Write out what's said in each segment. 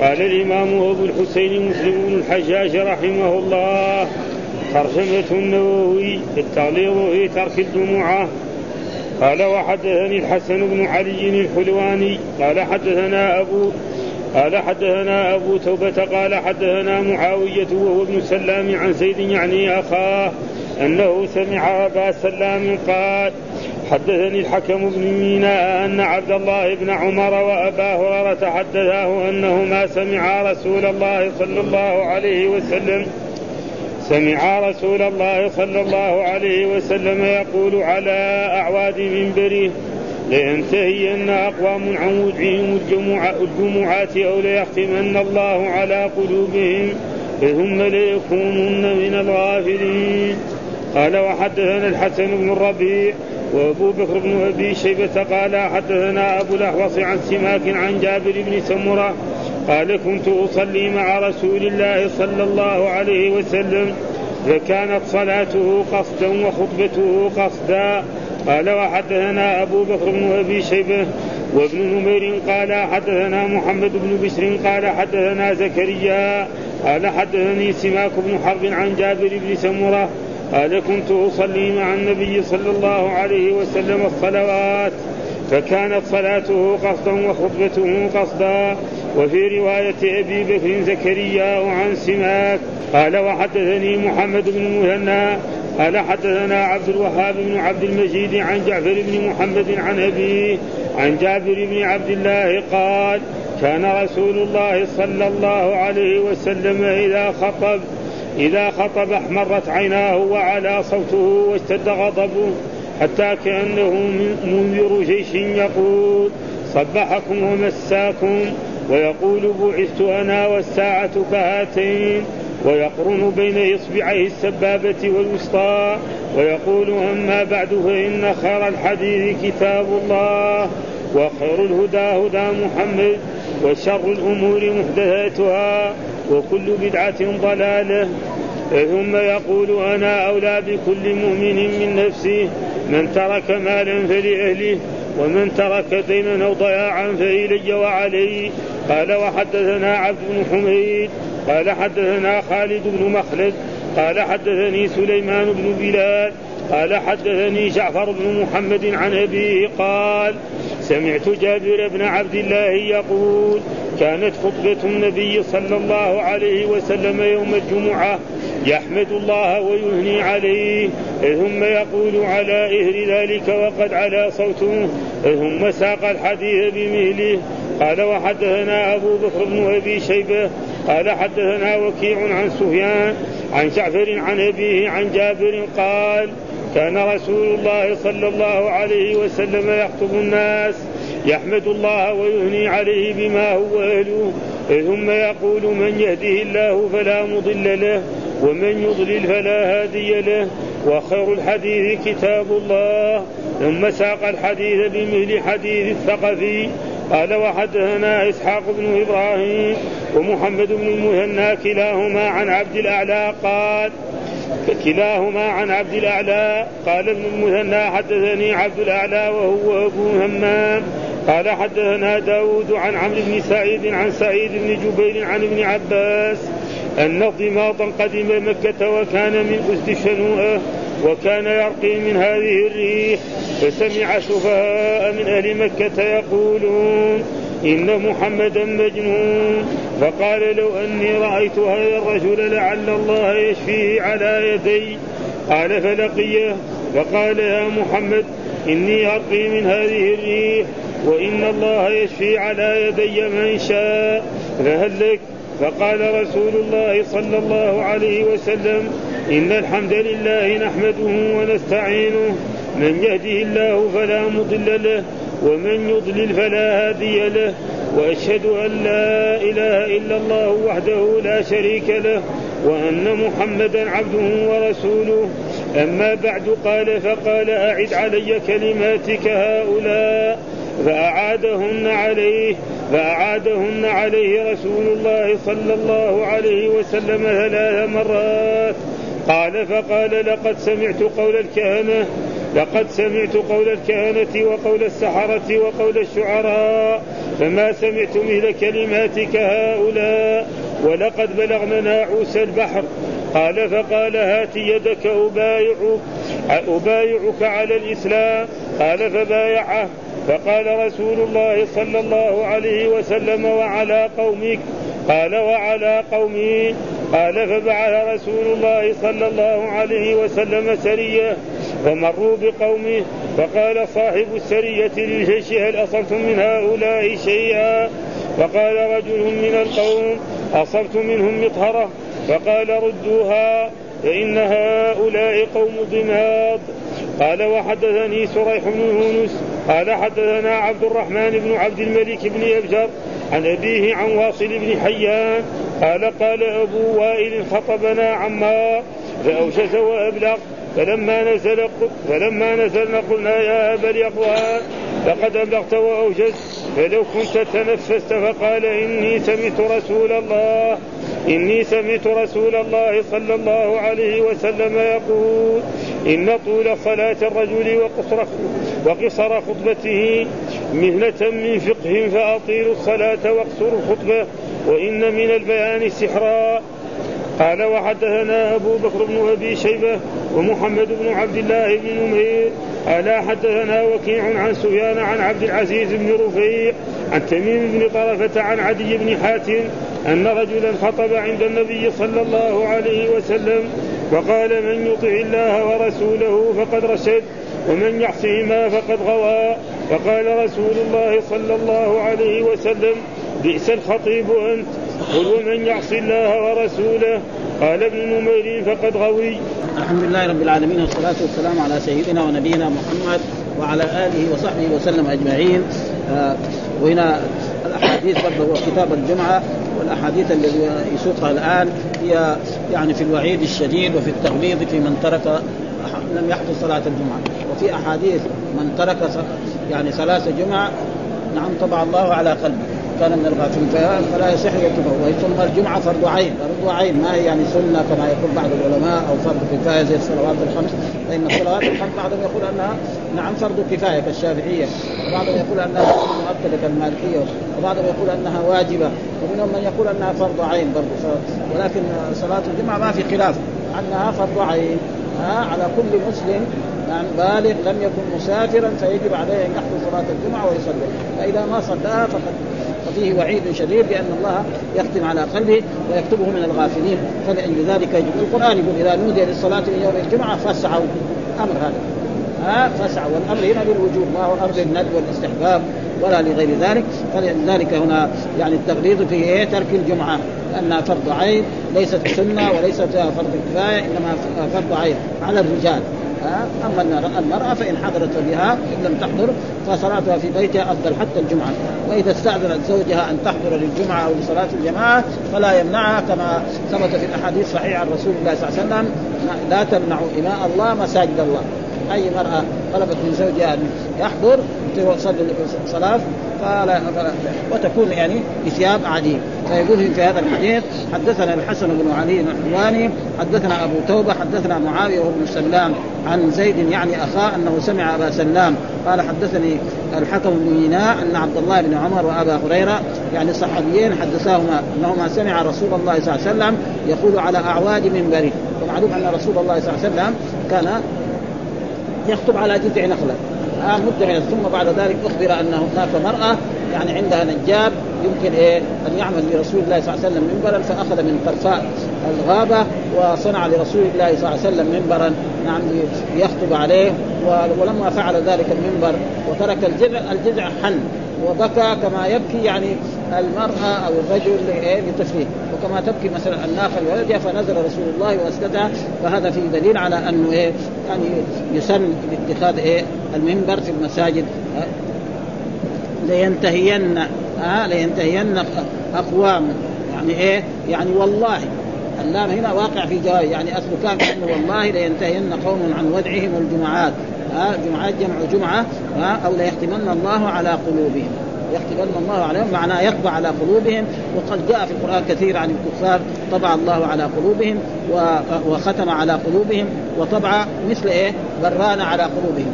قال الإمام أبو الحسين مسلم بن الحجاج رحمه الله ترجمة النووي التغليظ في ترك الجمعة. قال وحدثني الحسن بن علي الحلواني قال حدثنا أبو قال حدثنا أبو توبة قال حدثنا معاوية وهو ابن سلام عن زيد يعني أخاه أنه سمع أبا سلام قال حدثني الحكم بن ميناء أن عبد الله بن عمر وأبا هريرة حدثاه أنهما سمعا رسول الله صلى الله عليه وسلم سمعا رسول الله صلى الله عليه وسلم يقول على أعواد منبره لينتهين أقوام عن وجههم الجمعات أو ليختمن الله على قلوبهم ثم ليكونن من الغافلين. قال وحدثنا الحسن بن الربيع وابو بكر بن ابي شيبة قال حدثنا ابو الاحوص عن سماك عن جابر بن سمرة قال كنت اصلي مع رسول الله صلى الله عليه وسلم فكانت صلاته قصدا وخطبته قصدا. قال وحدثنا ابو بكر بن ابي شيبة وابن نمير قال حدثنا محمد بن بشر قال حدثنا زكريا قال حدثني سماك بن حرب عن جابر بن سمرة قال كنت أصلي مع النبي صلى الله عليه وسلم الصلوات فكانت صلاته قصدا وخطبته قصدا. وفي رواية أبي بكر زكريا عن سماك قال وحدثني محمد بن مهنا قال حدثنا عبد الوهاب بن عبد المجيد عن جعفر بن محمد عن أبيه عن جابر بن عبد الله قال كان رسول الله صلى الله عليه وسلم إذا خطب إذا خطب احمرت عيناه وعلى صوته واشتد غضبه حتى كأنه منذر جيش يقول صبحكم ومساكم ويقول بعثت أنا والساعة كهاتين ويقرن بين إصبعيه السبابة والوسطى ويقول أما بعد فإن خير الحديث كتاب الله وخير الهدى هدى محمد وشر الأمور محدثاتها وكل بدعة ضلالة. ثم يقول أنا أولى بكل مؤمن من نفسه من ترك مالا فلأهله ومن ترك دينا أو ضياعا فإلي وعلي. قال وحدثنا عبد بن حميد قال حدثنا خالد بن مخلد قال حدثني سليمان بن بلال قال حدثني جعفر بن محمد عن أبيه قال سمعت جابر بن عبد الله يقول كانت خطبة النبي صلى الله عليه وسلم يوم الجمعة يحمد الله ويثني عليه ثم يقول على إثر ذلك وقد علا صوته ثم ساق الحديث بمهله. قال وحدثنا أبو بكر بن أبي شيبة. قال حدثنا وكيع عن سفيان عن جعفر عن أبيه عن جابر قال كان رسول الله صلى الله عليه وسلم يخطب الناس يحمد الله ويثني عليه بما هو أهله. ثم يقول من يهده الله فلا مضل له ومن يضلل فلا هادي له. وخير الحديث كتاب الله. ثم ساق الحديث بمثل حديث الثقفي. قال وحدثنا إسحاق بن إبراهيم ومحمد بن المثنى كلاهما عن عبد الأعلى. قال كلاهما عن عبد الأعلى. قال ابن المثنى حدثني عبد الأعلى وهو أبو همام. قال حدثنا داود عن عمرو بن سعيد عن سعيد بن جبير عن ابن عباس أن ضماطا قدم مكة وكان من أسد شنوءة وكان يرقي من هذه الريح فسمع سفهاء من أهل مكة يقولون إن محمدا مجنون. فقال لو أني رأيت هذا الرجل لعل الله يشفيه على يدي. قال فلقيه فقال يا محمد إني أرقي من هذه الريح وإن الله يشفي على يدي من شاء. فهل لك؟ فقال رسول الله صلى الله عليه وسلم إن الحمد لله نحمده ونستعينه. من يهده الله فلا مضل له ومن يضلل فلا هادي له. وأشهد أن لا إله إلا الله وحده لا شريك له وأن محمدا عبده ورسوله. أما بعد قال فقال أعد علي كلماتك هؤلاء. فأعادهن عليه فأعادهن عليه رسول الله صلى الله عليه وسلم ثلاث مرات. قال فقال لقد سمعت قول الكهنة لقد سمعت قول الكهنة وقول السحرة وقول الشعراء فما سمعت مثل كلماتك هؤلاء ولقد بلغنا ناعوس البحر. قال فقال هات يدك أبايعك أبايعك على الإسلام. قال فبايعه. فقال رسول الله صلى الله عليه وسلم وعلى قومك قال وعلى قومي قال فبعث رسول الله صلى الله عليه وسلم سرية فمروا بقومه فقال صاحب السرية للجيش هل أصبتم من هؤلاء شيئا؟ فقال رجل من القوم أصبت منهم مطهرة فقال ردوها فإن هؤلاء قوم ضماد قال وحدثني سريح بن يونس قال حدثنا عبد الرحمن بن عبد الملك بن أبجر عن أبيه عن واصل بن حيان قال قال أبو وائل خطبنا عما فأوشس وأبلغ فلما نزل فلما نزلنا قلنا يا أبا الأقوى لقد أبلغت وأوجزت فلو كنت تنفست فقال إني سمعت رسول الله. إني سمعت رسول الله صلى الله عليه وسلم يقول إن طول صلاة الرجل وقصر وقصر خطبته مهنة من فقه فأطيلوا الصلاة واقصروا الخطبة وإن من البيان سحرا قال وحدثنا أبو بكر بن أبي شيبة ومحمد بن عبد الله بن نمير. قال حدثنا وكيع عن سفيان عن عبد العزيز بن رفيع عن تميم بن طرفة عن عدي بن حاتم أن رجلا خطب عند النبي صلى الله عليه وسلم وقال من يطع الله ورسوله فقد رشد ومن يعصهما فقد غوى. فقال رسول الله صلى الله عليه وسلم بئس الخطيب أنت؟ قل ومن يعص الله ورسوله؟ قال ابن نمير فقد غوي. الحمد لله رب العالمين والصلاة والسلام على سيدنا ونبينا محمد وعلى آله وصحبه وسلم أجمعين. آه وهنا الأحاديث برضه كتاب الجمعة. والأحاديث الذي يسوقها الآن هي يعني في الوعيد الشديد وفي التغليظ في من ترك لم يحضر صلاة الجمعة. وفي أحاديث من ترك يعني ثلاث جمع نعم طبع الله على قلبه. كان من الغافلين فلا يصح يكتبه ثم الجمعة فرض عين. فرض عين. ما هي يعني سنة كما يقول بعض العلماء أو فرض كفاية زي الصلوات الخمس؟ فإن الصلوات الخمس بعضهم يقول انها نعم فرض كفاية كالشافعية. وبعضهم يقول أنها مؤكدة كالمالكية. وبعضهم يقول أنها واجبة. ومنهم من يقول أنها فرض عين برضه ولكن صلاة الجمعة ما في خلاف. أنها فرض عين. على كل مسلم نعم بالغ لم يكن مسافرا فيجب عليه أن يحضر صلاة الجمعة ويصلي. فإذا ما صلاها فقد ففيه وعيد شديد بأن الله يختم على قلبه ويكتبه من الغافلين. فلأجل ذلك يجب القرآن يقول إذا نودي للصلاة من يوم الجمعة فاسعوا. أمر هذا. ها؟ فاسعوا. والأمر هنا للوجوب ما هو أمر الندب والاستحباب ولا لغير ذلك. فلذلك هنا يعني التغليظ في إيه؟ ترك الجمعة. لأنها فرض عين ليست سنة وليست فرض كفاية إنما فرض عين على الرجال. أما المرأة فإن حضرت بها إن لم تحضر فصلاتها في بيتها أفضل حتى الجمعة. وإذا استأذنت زوجها أن تحضر للجمعة أو لصلاة الجماعة فلا يمنعها كما ثبت في الأحاديث الصحيحه عن رسول الله صلى الله عليه وسلم لا تمنعوا إماء الله مساجد الله. أي مراه طلبت من زوجها أن يحضر تصلي صلاه فلا وتكون يعني بثياب عديد. فيقول في هذا الحديث حدثنا الحسن بن علي الحلواني حدثنا أبو توبة حدثنا معاوية بن سلام عن زيد يعني أخاه أنه سمع أبا سلام. قال حدثني الحكم بن ميناء أن عبد الله بن عمر وأبا هريرة يعني صحابيين حدثاهما أنهما سمع رسول الله صلى الله عليه وسلم يقول على أعواد منبره. ومعلوم أن رسول الله صلى الله عليه وسلم كان يخطب على جذع نخلة. آه ثم بعد ذلك أخبر أن هناك مرأة يعني عندها نجاب يمكن إيه أن يعمل لرسول الله صلى الله عليه وسلم منبرا فأخذ من طرفاء الغابة وصنع لرسول الله صلى الله عليه وسلم منبرا. نعم ليخطب عليه ولما فعل ذلك المنبر وترك الجذع الجذع حن وبكى كما يبكي يعني المرأة أو الرجل لطفله وكما تبكي مثلا الناقة لولدها فنزل رسول الله وأسكتها فهذا فيه دليل على أنه إيه يعني يسن باتخاذ إيه المنبر في المساجد. لينتهين آه لينتهين أقوام. يعني إيه يعني والله اللام هنا واقع في جواب يعني اصله كان أنه والله لينتهين قوم عن ودعهم الجمعات ها جمعات جمع جمعة ها أو ليختمن الله على قلوبهم. يختمن الله عليهم معناه يطبع على قلوبهم. وقد جاء في القرآن كثير عن الكفار طبع الله على قلوبهم وختم على قلوبهم وطبع مثل إيه؟ بران على قلوبهم.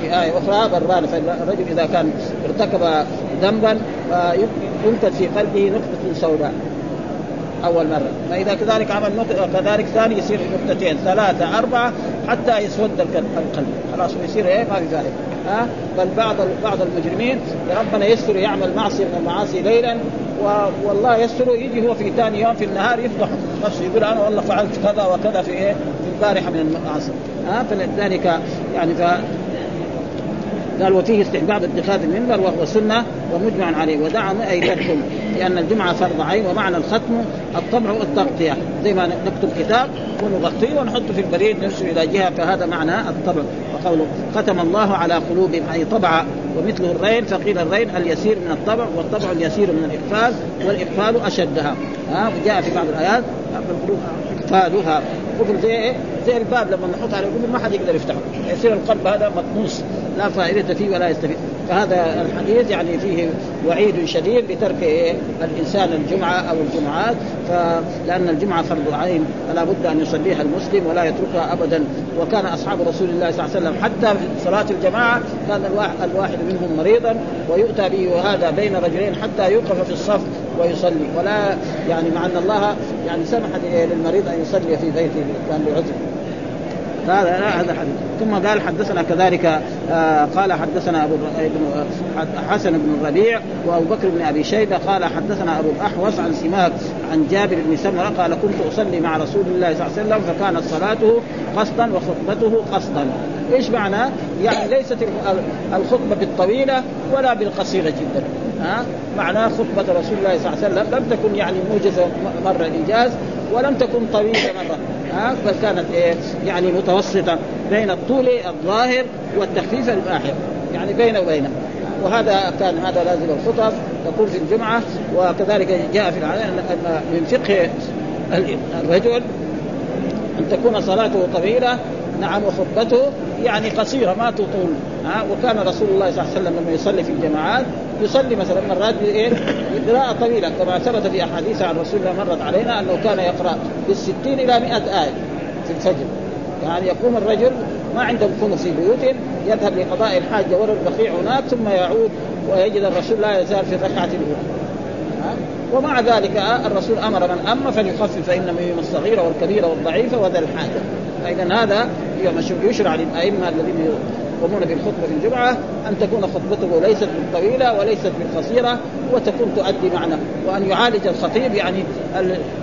في آية أخرى بران فالرجل إذا كان ارتكب ذنبا فينكت في قلبه نقطة سوداء. أول مرة. فإذا كذلك عمل كذلك ثاني يصير نقطتين ثلاثة أربعة حتى يسود القلب خلاص ويصير إيه ما في ذلك ها؟ بل بعض بعض المجرمين ربنا يستر يعمل معصية من المعاصي ليلا والله يستر يجي هو في ثاني يوم في النهار يفضح نفسه يقول أنا والله فعلت كذا وكذا في إيه؟ في البارحة من المعاصي. ها؟ فلذلك يعني ف قال وفيه استحباب اتخاذ المنبر وهو سنة ومجمع عليه ودعا اي لأن الجمعة فرض عين ومعنى الختم الطبع والتغطية. زي ما نكتب كتاب ونغطيه ونحطه في البريد نرسل إلى جهة فهذا معنى الطبع. وقوله ختم الله على قلوبهم أي طبع ومثله الرين فقيل الرين اليسير من الطبع والطبع اليسير من الإقفال والإقفال أشدها. ها وجاء في بعض الآيات اقفالها قفل زي إيه؟ زي الباب لما نحط عليه قفل ما حد يقدر يفتحه. يصير القلب هذا مطموس لا فائدة فيه ولا يستفيد. فهذا الحديث يعني فيه وعيد شديد بترك؟ الإنسان الجمعة أو الجمعات فلان الجمعة فرض عين فلا بد أن يصليها المسلم ولا يتركها ابدا. وكان أصحاب رسول الله صلى الله عليه وسلم حتى في صلاة الجماعة كان الواحد منهم مريضا ويؤتى به وهذا بين رجلين حتى يوقف في الصف ويصلي. ولا يعني مع أن الله يعني سمح للمريض أن يصلي في بيته كان له عذر هذا هذا حديث. ثم قال حدثنا كذلك آه قال حدثنا أبو ابن حسن بن الربيع وأبو بكر بن أبي شيبة قال حدثنا أبو الأحوص عن سماك عن جابر بن سمرة قال كنت أصلي مع رسول الله صلى الله عليه وسلم فكانت صلاته قصدا وخطبته قصدا. إيش معنى؟ يعني ليست الخطبة بالطويلة ولا بالقصيرة جدا. ها؟ معناه خطبة رسول الله صلى الله عليه وسلم لم تكن يعني موجزة مرة الايجاز ولم تكن طويلة مرة. ها بل كانت إيه يعني متوسطة بين الطول الظاهر والتخفيف الباحر يعني بين وبين وهذا كان هذا لازم الخطب تكون في الجمعة وكذلك جاء في العلم أن من فقه الرجل أن تكون صلاته طويلة نعم وخطبته يعني قصيرة ما تطول. ها وكان رسول الله صلى الله عليه وسلم لما يصلي في الجماعات يصلي مثلا مرات بايه؟ بقراءة طويلة كما ثبت في أحاديث عن رسول الله مرت علينا أنه كان يقرأ بالستين إلى 100 آية في الفجر. يعني يقوم الرجل ما عندهم كنف في بيوتهم يذهب لقضاء الحاجة ورا البقيع هناك ثم يعود ويجد الرسول لا يزال في الركعة الأولى. ومع ذلك الرسول أمر من اما فليخفف فإنما يوم الصغيرة والكبيرة والضعيفة وذا الحاجة. فاذا هذا يشرع للأئمة الذين يقومون بالخطبه الجمعة أن تكون خطبته ليست بالطويله وليست بالقصيرة وتكون تؤدي معنى وأن يعالج الخطيب يعني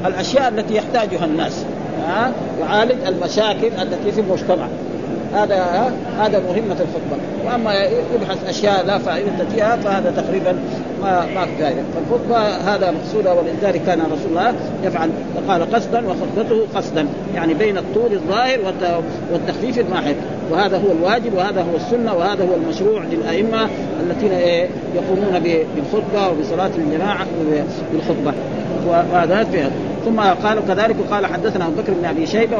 الأشياء التي يحتاجها الناس. ها؟ يعالج المشاكل التي في المجتمع. هذا هذا مهمة الخطبة، وأما يبحث أشياء لا فائدة فيها فهذا تقريبا ما ما في فائدة، فالخطبة هذا مقصودة ولذلك كان رسول الله يفعل قال قصدا وخطبته قصدا، يعني بين الطول الظاهر والتخفيف الماحق، وهذا هو الواجب وهذا هو السنة وهذا هو المشروع للأئمة الذين يقومون بالخطبة وبصلاة الجماعة بالخطبة، وهذا فيها ثم قال كذلك قال حدثنا أبو بكر بن أبي شيبة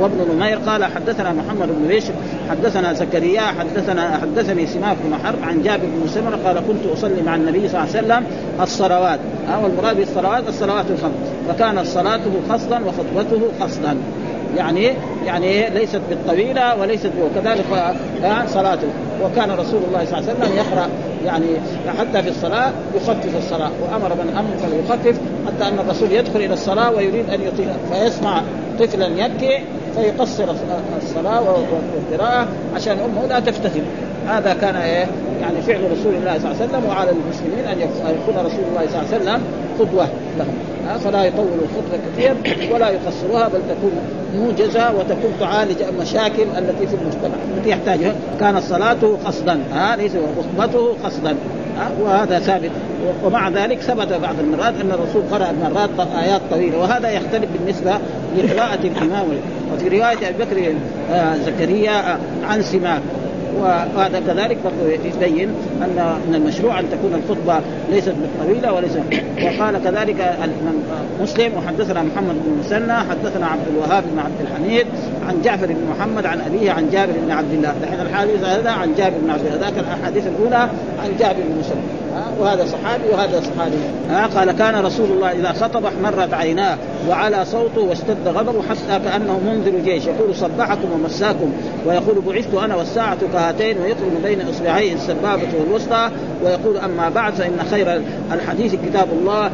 وابن نمير قال حدثنا محمد بن بشر حدثنا زكريا حدثنا حدثني سماك بن حرب عن جابر بن سمرة قال كنت أصلي مع النبي صلى الله عليه وسلم الصلوات. ها والمراد بالصلوات الصلوات الخمس. فكانت صلاته خصدا وخطبته خصدا يعني يعني ليست بالطويلة وليست وكذلك صلاته. وكان رسول الله صلى الله عليه وسلم يقرأ يعني حتى في الصلاة يخفف الصلاة. وأمر من أمر فليخفف حتى أن الرسول يدخل إلى الصلاة ويريد أن يطيل فيسمع طفلا يبكي فيقصر الصلاة والقراءة عشان أمه لا تفتتن. هذا كان إيه؟ يعني فعل رسول الله صلى الله عليه وسلم وعلى المسلمين أن يكون رسول الله صلى الله عليه وسلم قدوة لهم. فلا يطول الخطبة كثير ولا يقصرها بل تكون موجزة وتكون تعالج المشاكل التي في المجتمع. التي يحتاجها. كانت صلاته قصدا. ها ليس وخطبته قصدا. وهذا ثابت. ومع ذلك ثبت بعض المرات أن الرسول قرأ مرات آيات طويلة. وهذا يختلف بالنسبة لقراءه الإمام. وفي رواية أبي بكر آه، زكريا عن سماك. وهذا كذلك برضه يبين أن من المشروع أن تكون الخطبة ليست بالطويلة وليس وقال كذلك مسلم وحدثنا محمد بن مسنى حدثنا عبد الوهاب بن عبد الحميد عن جعفر بن محمد عن أبيه عن جابر بن عبد الله. الحين الحديث هذا عن جابر بن عبد الله. ذاك الأحاديث الأولى عن جابر بن مسلم وهذا صحابي وهذا صحابي. ها قال كان رسول الله إذا خطب احمرت عيناه وعلى صوته واشتد غضبه حتى كأنه منذر جيش. يقول صبحكم ومساكم. ويقول بعثت أنا والساعة كهاتين ويطلب بين اصبعيه السبابة والوسطى. ويقول أما بعد فإن خير الحديث كتاب الله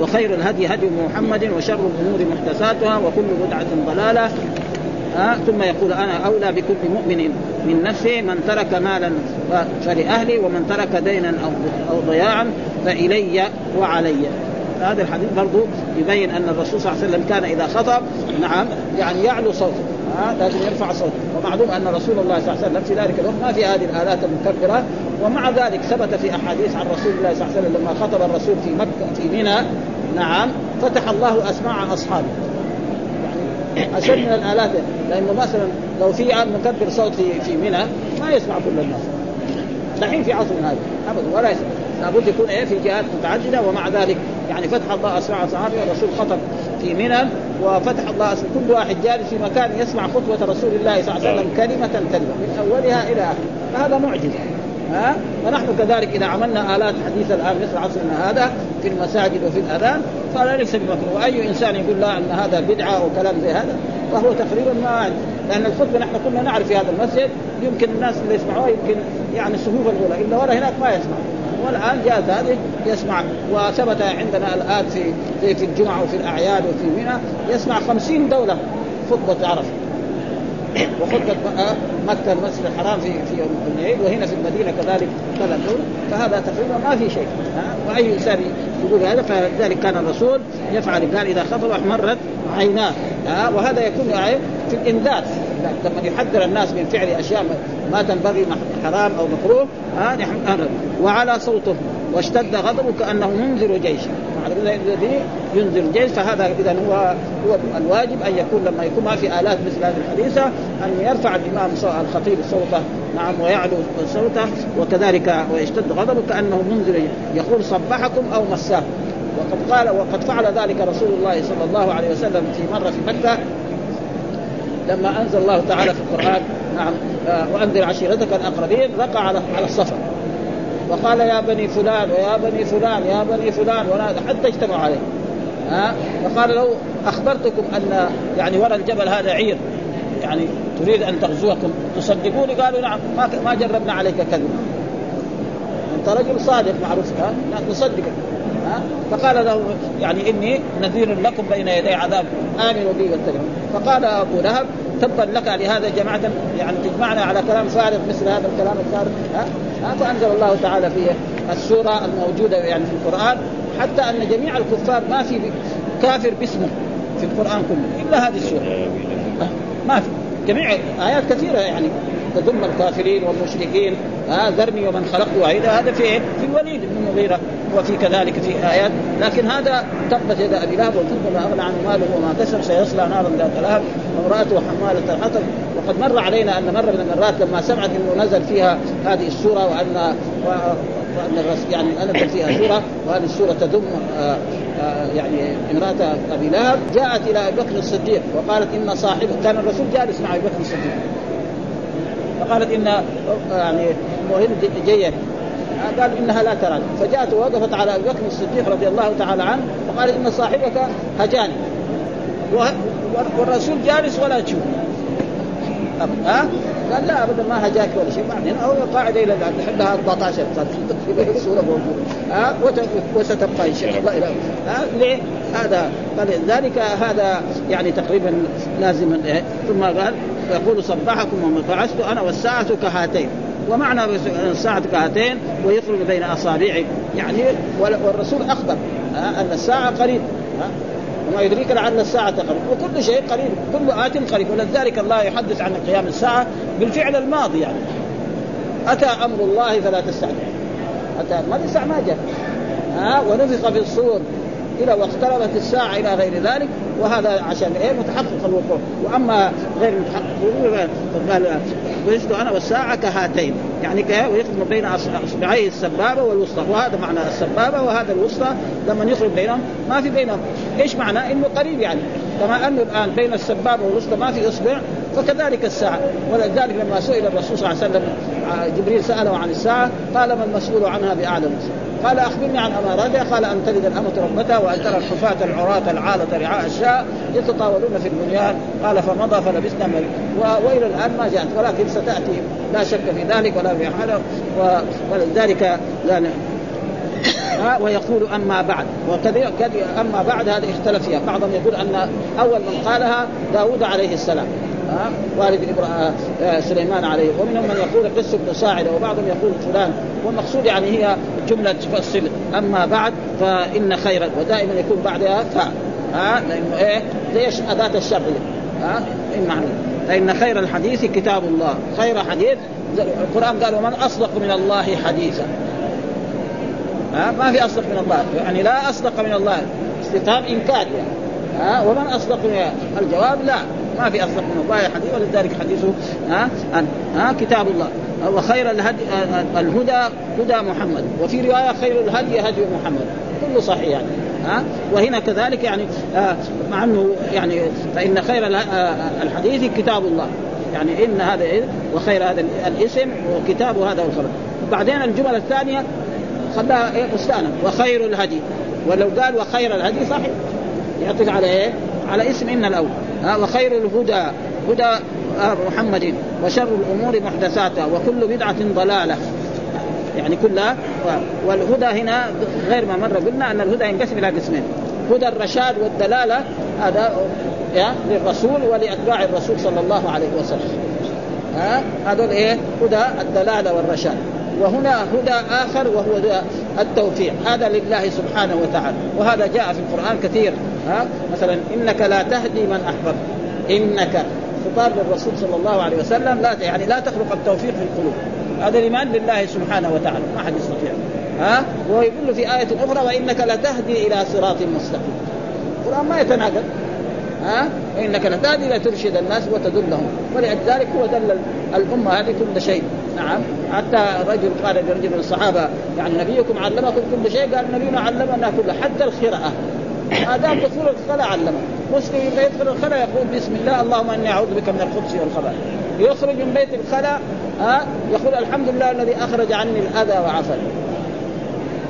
وخير الهدي هدي محمد وشر الأمور محدثاتها وكل بدعة ضلالة. ها ثم يقول أنا أولى بكل مؤمن من نفسه من ترك مالا فلاهله ومن ترك دينا أو ضياعا فإلي وعلي. هذا الحديث برضو يبين أن الرسول صلى الله عليه وسلم كان إذا خطب نعم يعني يعلو صوته ها لازم يرفع صوته. ومعلوم أن رسول الله صلى الله عليه وسلم في ذلك الوقت ما في هذه الآلات المكبرة ومع ذلك ثبت في أحاديث عن رسول الله صلى الله عليه وسلم لما خطب الرسول في مكة في منى نعم فتح الله أسماع أصحابه. أشد من الآلات. لأنه مثلا لو في مكبر صوت في في منى ما يسمع كل الناس. دحين في عصر هذا. ابدا ولا يسمع. لابد يكون إيه في جهات متعددة ومع ذلك يعني فتح الله اسماع صحابه الرسول خطب في منى وفتح الله أسماع كل واحد جالس في مكان يسمع خطبه رسول الله صلى الله عليه وسلم كلمة كلمه من أولها إلى آخرها. فهذا معجزة. ها؟ ونحن كذلك إذا عملنا آلات حديثه الآن مثل عصرنا هذا في المساجد وفي الأذان فلا ليس بمكروه. وأي إنسان يقول لا إن هذا بدعة أو كلام زي هذا فهو تقريبا ما لأن الخطبة نحن كنا نعرف في هذا المسجد يمكن الناس اللي يسمعوها يمكن يعني الصفوف الأولى إلا ورا هناك ما يسمع. والآن جاءت هذه يسمع وثبت عندنا الآن في في, في الجمعة وفي الأعياد وفي منى يسمع خمسين دولة خطبة عرفة. وخطبة مكة المسجد الحرام في في يوم العيد وهنا في المدينة كذلك دول فهذا تقريبا ما في شيء. وأي إنسان يقول هذا فلذلك كان الرسول يفعل قال إذا خطب أحمرت عيناه. وهذا يكون في الإنذار. لما يحذر الناس من فعل أشياء ما تنبغي حرام أو مكروه وعلى صوته. واشتد غضبه كأنه منذر جيش الذي ينذر جيش فهذا اذا هو هو الواجب أن يكون لما يكون ما في آلات مثل هذه الحديثة أن يرفع الإمام الخطيب صوته نعم ويعلو صوته وكذلك ويشتد غضبه كأنه منذر يقول صبحكم أو مساكم وقد قال وقد فعل ذلك رسول الله صلى الله عليه وسلم في مرة في مكة لما أنزل الله تعالى في القرآن نعم آه، وأنذر عشيرتك الأقربين رقع على على الصفا. وقال يا بني فلان ويا بني فلان يا بني فلان ونادى حتى اجتمعوا عليه. ها؟ فقال لو أخبرتكم أن يعني وراء الجبل هذا عير. يعني تريد أن تغزوكم؟ تصدقوني؟ قالوا نعم. ما جربنا عليك كذب أنت رجل صادق معروف ها؟ نصدقك. ها؟ فقال له يعني إني نذير لكم بين يدي عذاب. آمنوا بي واتبعوا فقال أبو لهب تبا لك لهذا جماعة يعني تجمعنا على كلام فارغ مثل هذا الكلام الفارغ. ها؟ فأنزل الله تعالى في السورة الموجودة يعني في القرآن حتى أن جميع الكفار ما في كافر باسمه في القرآن كله إلا هذه السورة. ما في. جميع آيات كثيرة يعني. تضم الكافرين والمشركين. ها ذرني ومن خلقت. وحيدا هذا في في الوليد بن المغيره وفي كذلك في آيات. لكن هذا تبت يد أبي لهب وتب ما اغنى عنه ماله وما كسب. سيصلى نارا ذات لهب. وامرأته حمالة الحطب وقد مر علينا أن مره من المرات لما سمعت إنه نزل فيها هذه السورة وان وأن يعني نزل فيها سورة وهذه السورة تضم آه، آه، يعني امرأة أبي لهب. جاءت إلى أبي بكر الصديق وقالت إن صاحبه كان الرسول جالس مع أبي بكر الصديق. فقالت إن يعني مهم جيد قال إنها لا تراني فجاءت ووقفت على أبي بكر الصديق رضي الله تعالى عنه وقال إن صاحبك هجاني. والرسول جالس ولا تشوف ها؟ قال لا أبدا ما هجاك ولا شيء. بعدين هو قاعدة إلى الان لها 14 سنه في الصورة موجوده ها وستبقى إن شاء الله. إلى ها؟ ليه؟ هذا. فلذلك هذا يعني تقريبا لازم ثم قال يقول صبحكم وما بعثت أنا والساعة كهاتين ومعنى الساعة كهاتين ويخرج بين أصابعه يعني والرسول أخبر أن الساعة قريب وما يدريك لعل الساعة قريب وكل شيء قريب كل آت قريب. ولذلك الله يحدث عن قيام الساعة بالفعل الماضي يعني. أتى أمر الله فلا تستعجل. أتى ما الساعة ما جاء؟ ها ونفخ في الصور. إلى واقتربت الساعة إلى غير ذلك وهذا عشان إيه؟ متحقق الوقوع. وأما غير متحقق فقال وجدت أنا والساعة كهاتين. يعني ويخرج بين اصبعيه السبابة والوسطى. وهذا معنى السبابة وهذا الوسطى. لما يخرج بينهم ما في بينهم. إيش معنى؟ إنه قريب يعني. كما انه الآن بين السبابة والوسطى ما في أصبع فكذلك الساعة. ولذلك لما سئل الرسول صلى الله عليه وسلم جبريل سأله عن الساعة قال ما المسؤول عنها باعلم قال أخبرني عن اماراتها قال أن تلد الأمة ربتها وأن ترى الحفاة العراة العالة رعاء الشاء يتطاولون في البنيان. قال فمضى فلبسنا ملك وإلى الآن ما جاءت ولكن ستاتي لا شك في ذلك ولا في حاله ولذلك يعني ويقول أما بعد. وكذلك أما بعد هذا اختلف فيها. بعضهم يقول أن أول من قالها داود عليه السلام. ها؟ والد آه، سليمان عليه. ومنهم من يقول قس بن صاعده وبعضهم يقول فلان. والمقصود يعني هي جملة تفصل أما بعد فإن خيرا ودائما يكون بعدها فاء ها؟ لأنه إيه؟ زي اداه الشر. ها؟ معنى؟ فإن خير الحديث كتاب الله. خير حديث القرآن قال ومن أصدق من الله حديثا. ها؟ ما في أصدق من الله. يعني لا أصدق من الله. استفهام انكار يعني. ها؟ ومن أصدق من الجواب لا. ما في أصدق من الله حديث ولذلك حديثه ها ها كتاب الله. وخير الهدي الهدى هدى محمد. وفي رواية خير الهدي هدي محمد. كله صحيح يعني ها. وهنا كذلك يعني آه مع أنه يعني فإن خير آه، الحديث كتاب الله. يعني إن هذا وخير هذا الاسم وكتاب هذا الخبر بعدين الجملة الثانية خلاها بستانا وخير الهدي. ولو قال وخير الهدي صحيح. يعطيك على إيه؟ على اسم إن الأول. ها وخير الهدى هدى محمد وشر الأمور محدثاتها وكل بدعة ضلالة. يعني كلها والهدى هنا غير ما مر قلنا أن الهدى ينقسم إلى قسمين. هدى الرشاد والدلالة هذا للرسول ولأتباع الرسول صلى الله عليه وسلم. ها هذول إيه؟ هدى الدلالة والرشاد. وهنا هدى آخر وهو التوفيق. هذا لله سبحانه وتعالى. وهذا جاء في القرآن كثير. ها؟ مثلا إنك لا تهدي من أحببت. إنك. خطاب للرسول صلى الله عليه وسلم لا يعني لا تخلق التوفيق في القلوب. هذا الإيمان لله سبحانه وتعالى. ما حد يستطيع. ها؟ ويقول في آية أخرى وإنك لتهدي إلى صراط مستقيم. القرآن ما يتناقض. ها؟ انك لتهدي لترشد الناس وتدلهم ولذلك هو دل الأمة هذه كل شيء. نعم. حتى رجل قال لرجل من الصحابة يعني نبيكم علمكم كل شيء قال نبينا علمنا كل حتى القراءة. ما دام دخول الخلاء علمه مسلم إذا يدخل الخلاء يقول بسم الله اللهم إني أعوذ بك من الخبث والخبث يخرج من بيت الخلاء ها يقول الحمد لله الذي أخرج عني الأذى وعفني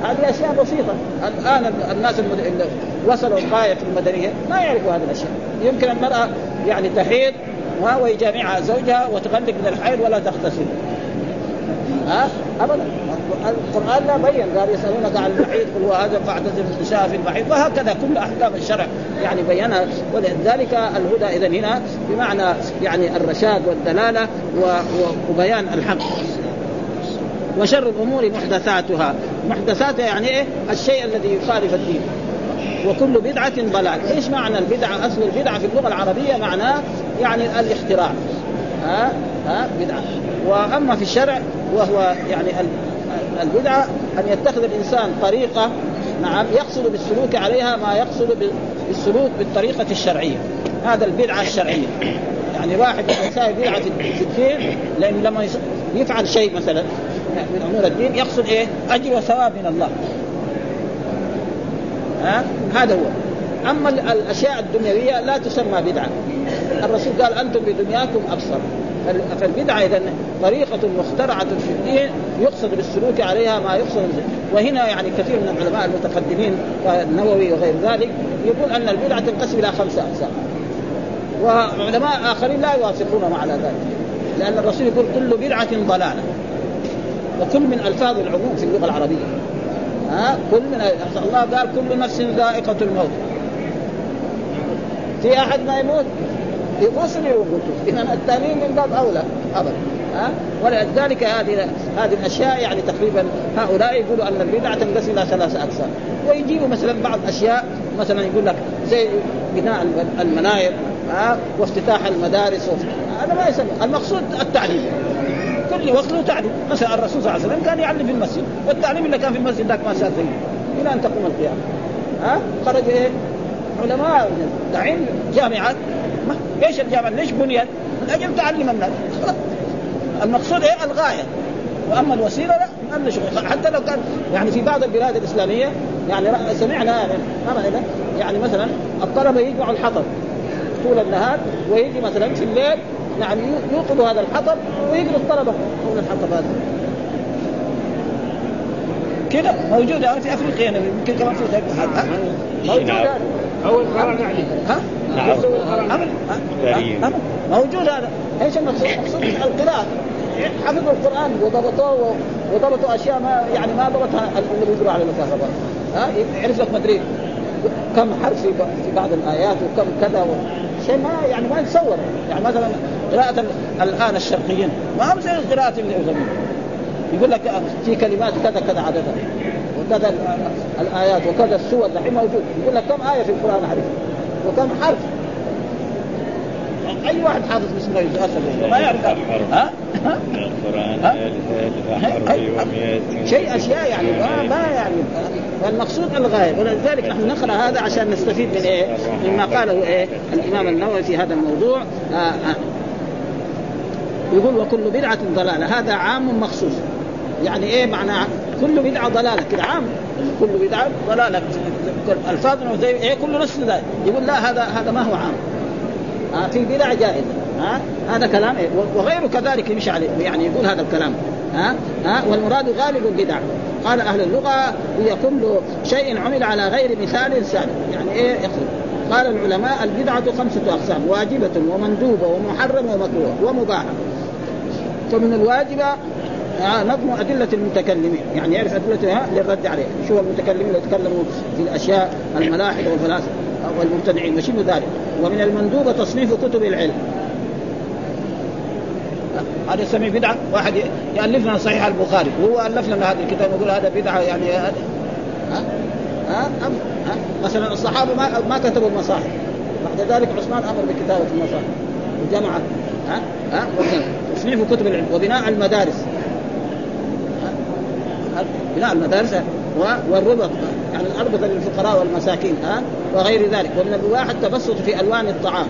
هذه أشياء بسيطة. الآن الناس اللي وصلوا الغايه في المدنية ما يعرفوا هذه الأشياء. يمكن المرأة يعني تحيض ويجامعها زوجها وتغلق من الحيض ولا تغتسل. ها؟ ابدا. القران لا بين. قال يسألونك عن المحيط قل هو هذا فاعتزل النساء في المحيط وهكذا كل أحكام الشرع يعني بينها. ولذلك الهدى اذا هنا بمعنى يعني الرشاد والدلالة وبيان الحق. وشر الأمور محدثاتها. محدثاتها يعني إيه؟ الشيء الذي يخالف الدين. وكل بدعة ضلال إيش معنى البدعة؟ أصل البدعة في اللغة العربية معناه يعني الاختراع ها؟ ها؟ بدعة. وأما في الشرع وهو يعني البدعة أن يتخذ الإنسان طريقة نعم يقصد بالسلوك عليها ما يقصد بالسلوك بالطريقة الشرعية هذا البدعة الشرعية يعني واحد يساوي بدعة في الدين لأنه لما يفعل شيء مثلا من أمور الدين يقصد إيه؟ أجر وثواب من الله. ها؟ هذا هو. أما الأشياء الدنيوية لا تسمى بدعة. الرسول قال أنتم بدنياكم أبصر. فالبدعة إذا طريقة مخترعة في الدين يقصد بالسلوك عليها ما يقصد وهنا يعني كثير من العلماء المتقدمين النووي وغير ذلك يقول أن البدعة تنقسم إلى خمسة أقسام. وعلماء آخرين لا يوافقون على ذلك. لأن الرسول يقول كل بدعة ضلالة. وكل من ألفاظ العموم في اللغة العربية ها كل من الله قال كل نفس ذائقة الموت في أحد ما يموت يغسل يموت اذا التأمين من باب أولى ابدا. ها؟ ولذلك هذه هذه الأشياء يعني تقريبا هؤلاء يقولوا أن البدعة تنقسم إلى ثلاث أقسام. ويجيبوا مثلا بعض أشياء مثلا يقول لك زي بناء المناير ها؟ وافتتاح المدارس هذا ما يسمى. المقصود التعليم. كل وقت له تعليم. مثلا الرسول صلى الله عليه وسلم كان يعلم في المسجد والتعليم اللي كان في المسجد ذاك ما صار زيه إلى أن تقوم القيامة. ها؟ خرج إيه؟ علماء داعين جامعات. إيش الجامعة ليش بنيت؟ من أجل تعلم الناس. المقصود إيه؟ الغاية. وأما الوسيلة لا ما شغل. حتى لو كان يعني في بعض البلاد الإسلامية يعني سمعنا يعني, يعني مثلا الطلبة يجمعوا الحطب طول النهار ويجي مثلا في الليل يعني يوقظوا هذا الحطب ويقروا الطلبه حول الحطب هذا. كذا موجودة في أفريقيا يمكن كمان في موجود هذا أول قرار عليه ها؟ نعم. موجود هذا إيش المقصود؟ المقصود القراءة. حفظوا القرآن وضبطوه وضبطوا أشياء ما يعني ما ضبطها اللي بيقروا على الكهرباء ها؟ يعرف لك مدري كم حرف في بعض الآيات وكم كذا و... شيء ما يعني ما يتصور. يعني مثلا قراءة الآن الشرقيين. ما هم زي قراءة الغربيين يقول لك في كلمات كذا كذا عددها وكذا الآيات وكذا السور دحين موجود. يقول لك كم آية في القرآن عرفت وكم حرف؟ أي واحد حافظ بسم الله يتاثر ما يعرف. ها؟ القرآن شيء أشياء يعني. ما, ما يعني. فالمقصود الغاية. ولذلك نحن نقرأ هذا عشان نستفيد من إيه؟ مما قاله إيه؟ الإمام النووي في هذا الموضوع. آه آه. يقول وكل بدعة ضلالة. هذا عام مخصوص. يعني إيه معنى كل بدعة ضلالة كده عام. كل بدعة ضلالة. الفاظنا زي إيه كل نص ذلك يقول لا هذا هذا ما هو عام. آه في بدع جائزة. ها آه هذا كلام. إيه؟ وغيره كذلك يمشي عليه. يعني يقول هذا الكلام. ها آه آه والمراد غالب البدع. قال أهل اللغة هي كل شيء عمل على غير مثال سابق يعني إيه يخرج. قال العلماء البدعة خمسة أقسام. واجبة ومندوبة ومحرمة ومكروهة ومباحة. فمن الواجبة آه نظم أدلة المتكلمين. يعني يعرف أدلتها للرد عليه. شو المتكلمين اللي يتكلموا في الأشياء الملاحدة والفلاسفة والمبتدعين وشنو ذلك؟ ومن المندوبة تصنيف كتب العلم. هذا يسميه بدعة. واحد يألف لنا صحيح البخاري. وهو ألف لنا هذا الكتاب يقول هذا بدعة يعني هذا ها؟ ها, ها؟ مثلا الصحابة ما ما كتبوا المصاحف. بعد ذلك عثمان أمر بكتابة المصاحف. وجمع. ها؟ ها؟ تصنيف كتب العلم. وبناء المدارس. بناء المدارس والربط. يعني الأربطة للفقراء والمساكين ها؟ وغير ذلك. ومن الرواح التبسط في ألوان الطعام.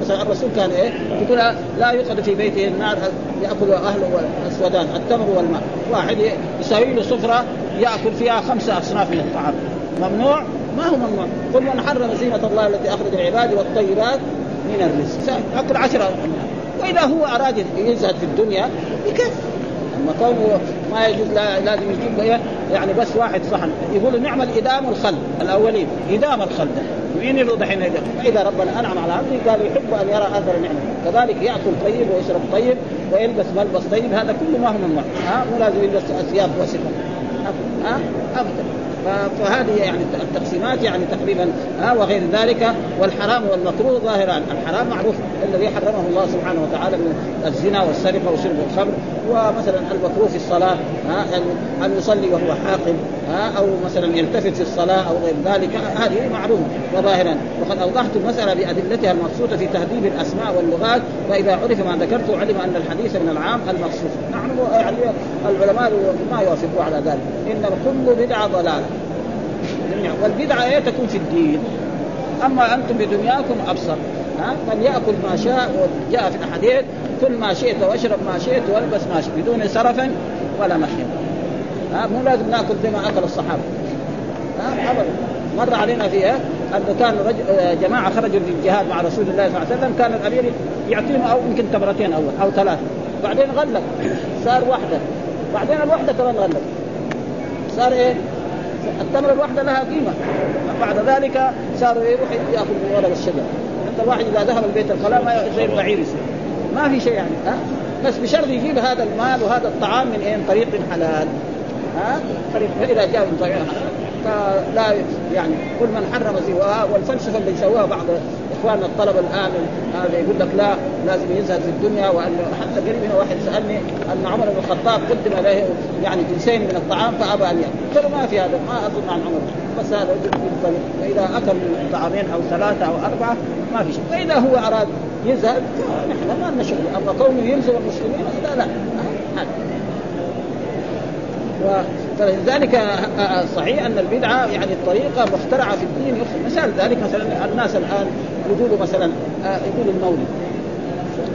مثلا الرسول كان إيه؟ يقول لا يوقد في بيته النار يأكل أهله الأسودان التمر والماء. واحد يساوي له سفرة يأكل فيها خمسة أصناف من الطعام. ممنوع؟ ما هو ممنوع. قل من حرم زينة الله التي أخرج العباد والطيبات من الرزق. يأكل عشرة وإذا هو أراد يزهد في الدنيا بكيف كونه ما يجوز لا لازم يجيب يعني بس واحد صحن. يقولوا نعم الإدام والخل الأولين. إدام الخل ده. مين اللي دحين فإذا ربنا أنعم على عبده قال يحب أن يرى آثر النعمه كذلك يأكل طيب ويشرب طيب ويلبس ملبس طيب هذا كله ما هو ممنوع ها؟ مو لازم يلبس اثياب وسخة. ها؟ ابدا. فهذه يعني التقسيمات يعني تقريبا ها وغير ذلك. والحرام والمكروه ظاهران. الحرام معروف الذي حرمه الله سبحانه وتعالى من الزنا والسرقة وشرب الخمر. ومثلا المكروه في الصلاة ها ان يصلي وهو حاقم ها أو مثلا يلتفت في الصلاة أو غير ذلك. هذه معروفه وظاهرا. وقد أوضحت المسألة بأدلتها المقصودة في تهذيب الأسماء واللغات. فاذا عرف ما ذكرت علم أن الحديث من العام المخصوص نحن يعني العلماء ما يوافقوا على ذلك. إن كل بدعة ضلالة. والبدعة إيه تكون في الدين. أما أنتم بدنياكم أبصر. ها؟ من يأكل ما شاء وجاء في الأحاديث كل ما شئت واشرب ما شئت والبس ما شئت بدون سرف ولا محيط ها؟ مو لازم نأكل زي ما أكل الصحابة. ها؟ أبدا. مر علينا فيها أنه كان رجل جماعة خرجوا في الجهاد مع رسول الله صلى الله عليه وسلم. كان الأمير يعطيهم أو يمكن تمرتين أول أو ثلاثة. بعدين غلق. صار واحدة بعدين الوحدة كمان غلق. صار إيه؟ التمره الواحدة لها قيمة. بعد ذلك صاروا يروح ياكل من ورق الشجر حتى الواحد إذا ذهب البيت الخلاء ما زي البعير يصير ما في شيء يعني ها؟ بس بشرط يجيب هذا المال وهذا الطعام من من طريق حلال. ها؟ طريق فاذا جاء من طريق حلال فلا يعني كل من حرم سواها والفلسفة اللي سواها بعض اخواننا الطلبه الآن هذا يقول لك لا لازم يزهد في الدنيا وأن حتى قريب واحد سألني أن عمر بن الخطاب قدم له يعني جنسين من الطعام فأبى أن يأكل. قلت ما في هذا ما أظن عن عمر. بس هذا فإذا أكل طعامين أو ثلاثة أو أربعة ما في شيء. فإذا هو أراد يزهد نحن ما لنا شغل. أما كونه يلزم المسلمين لا. لا فلذلك صحيح أن البدعة يعني الطريقة مخترعة في الدين. مثال ذلك مثلا الناس الآن يقولوا مثلا يقولوا المولد.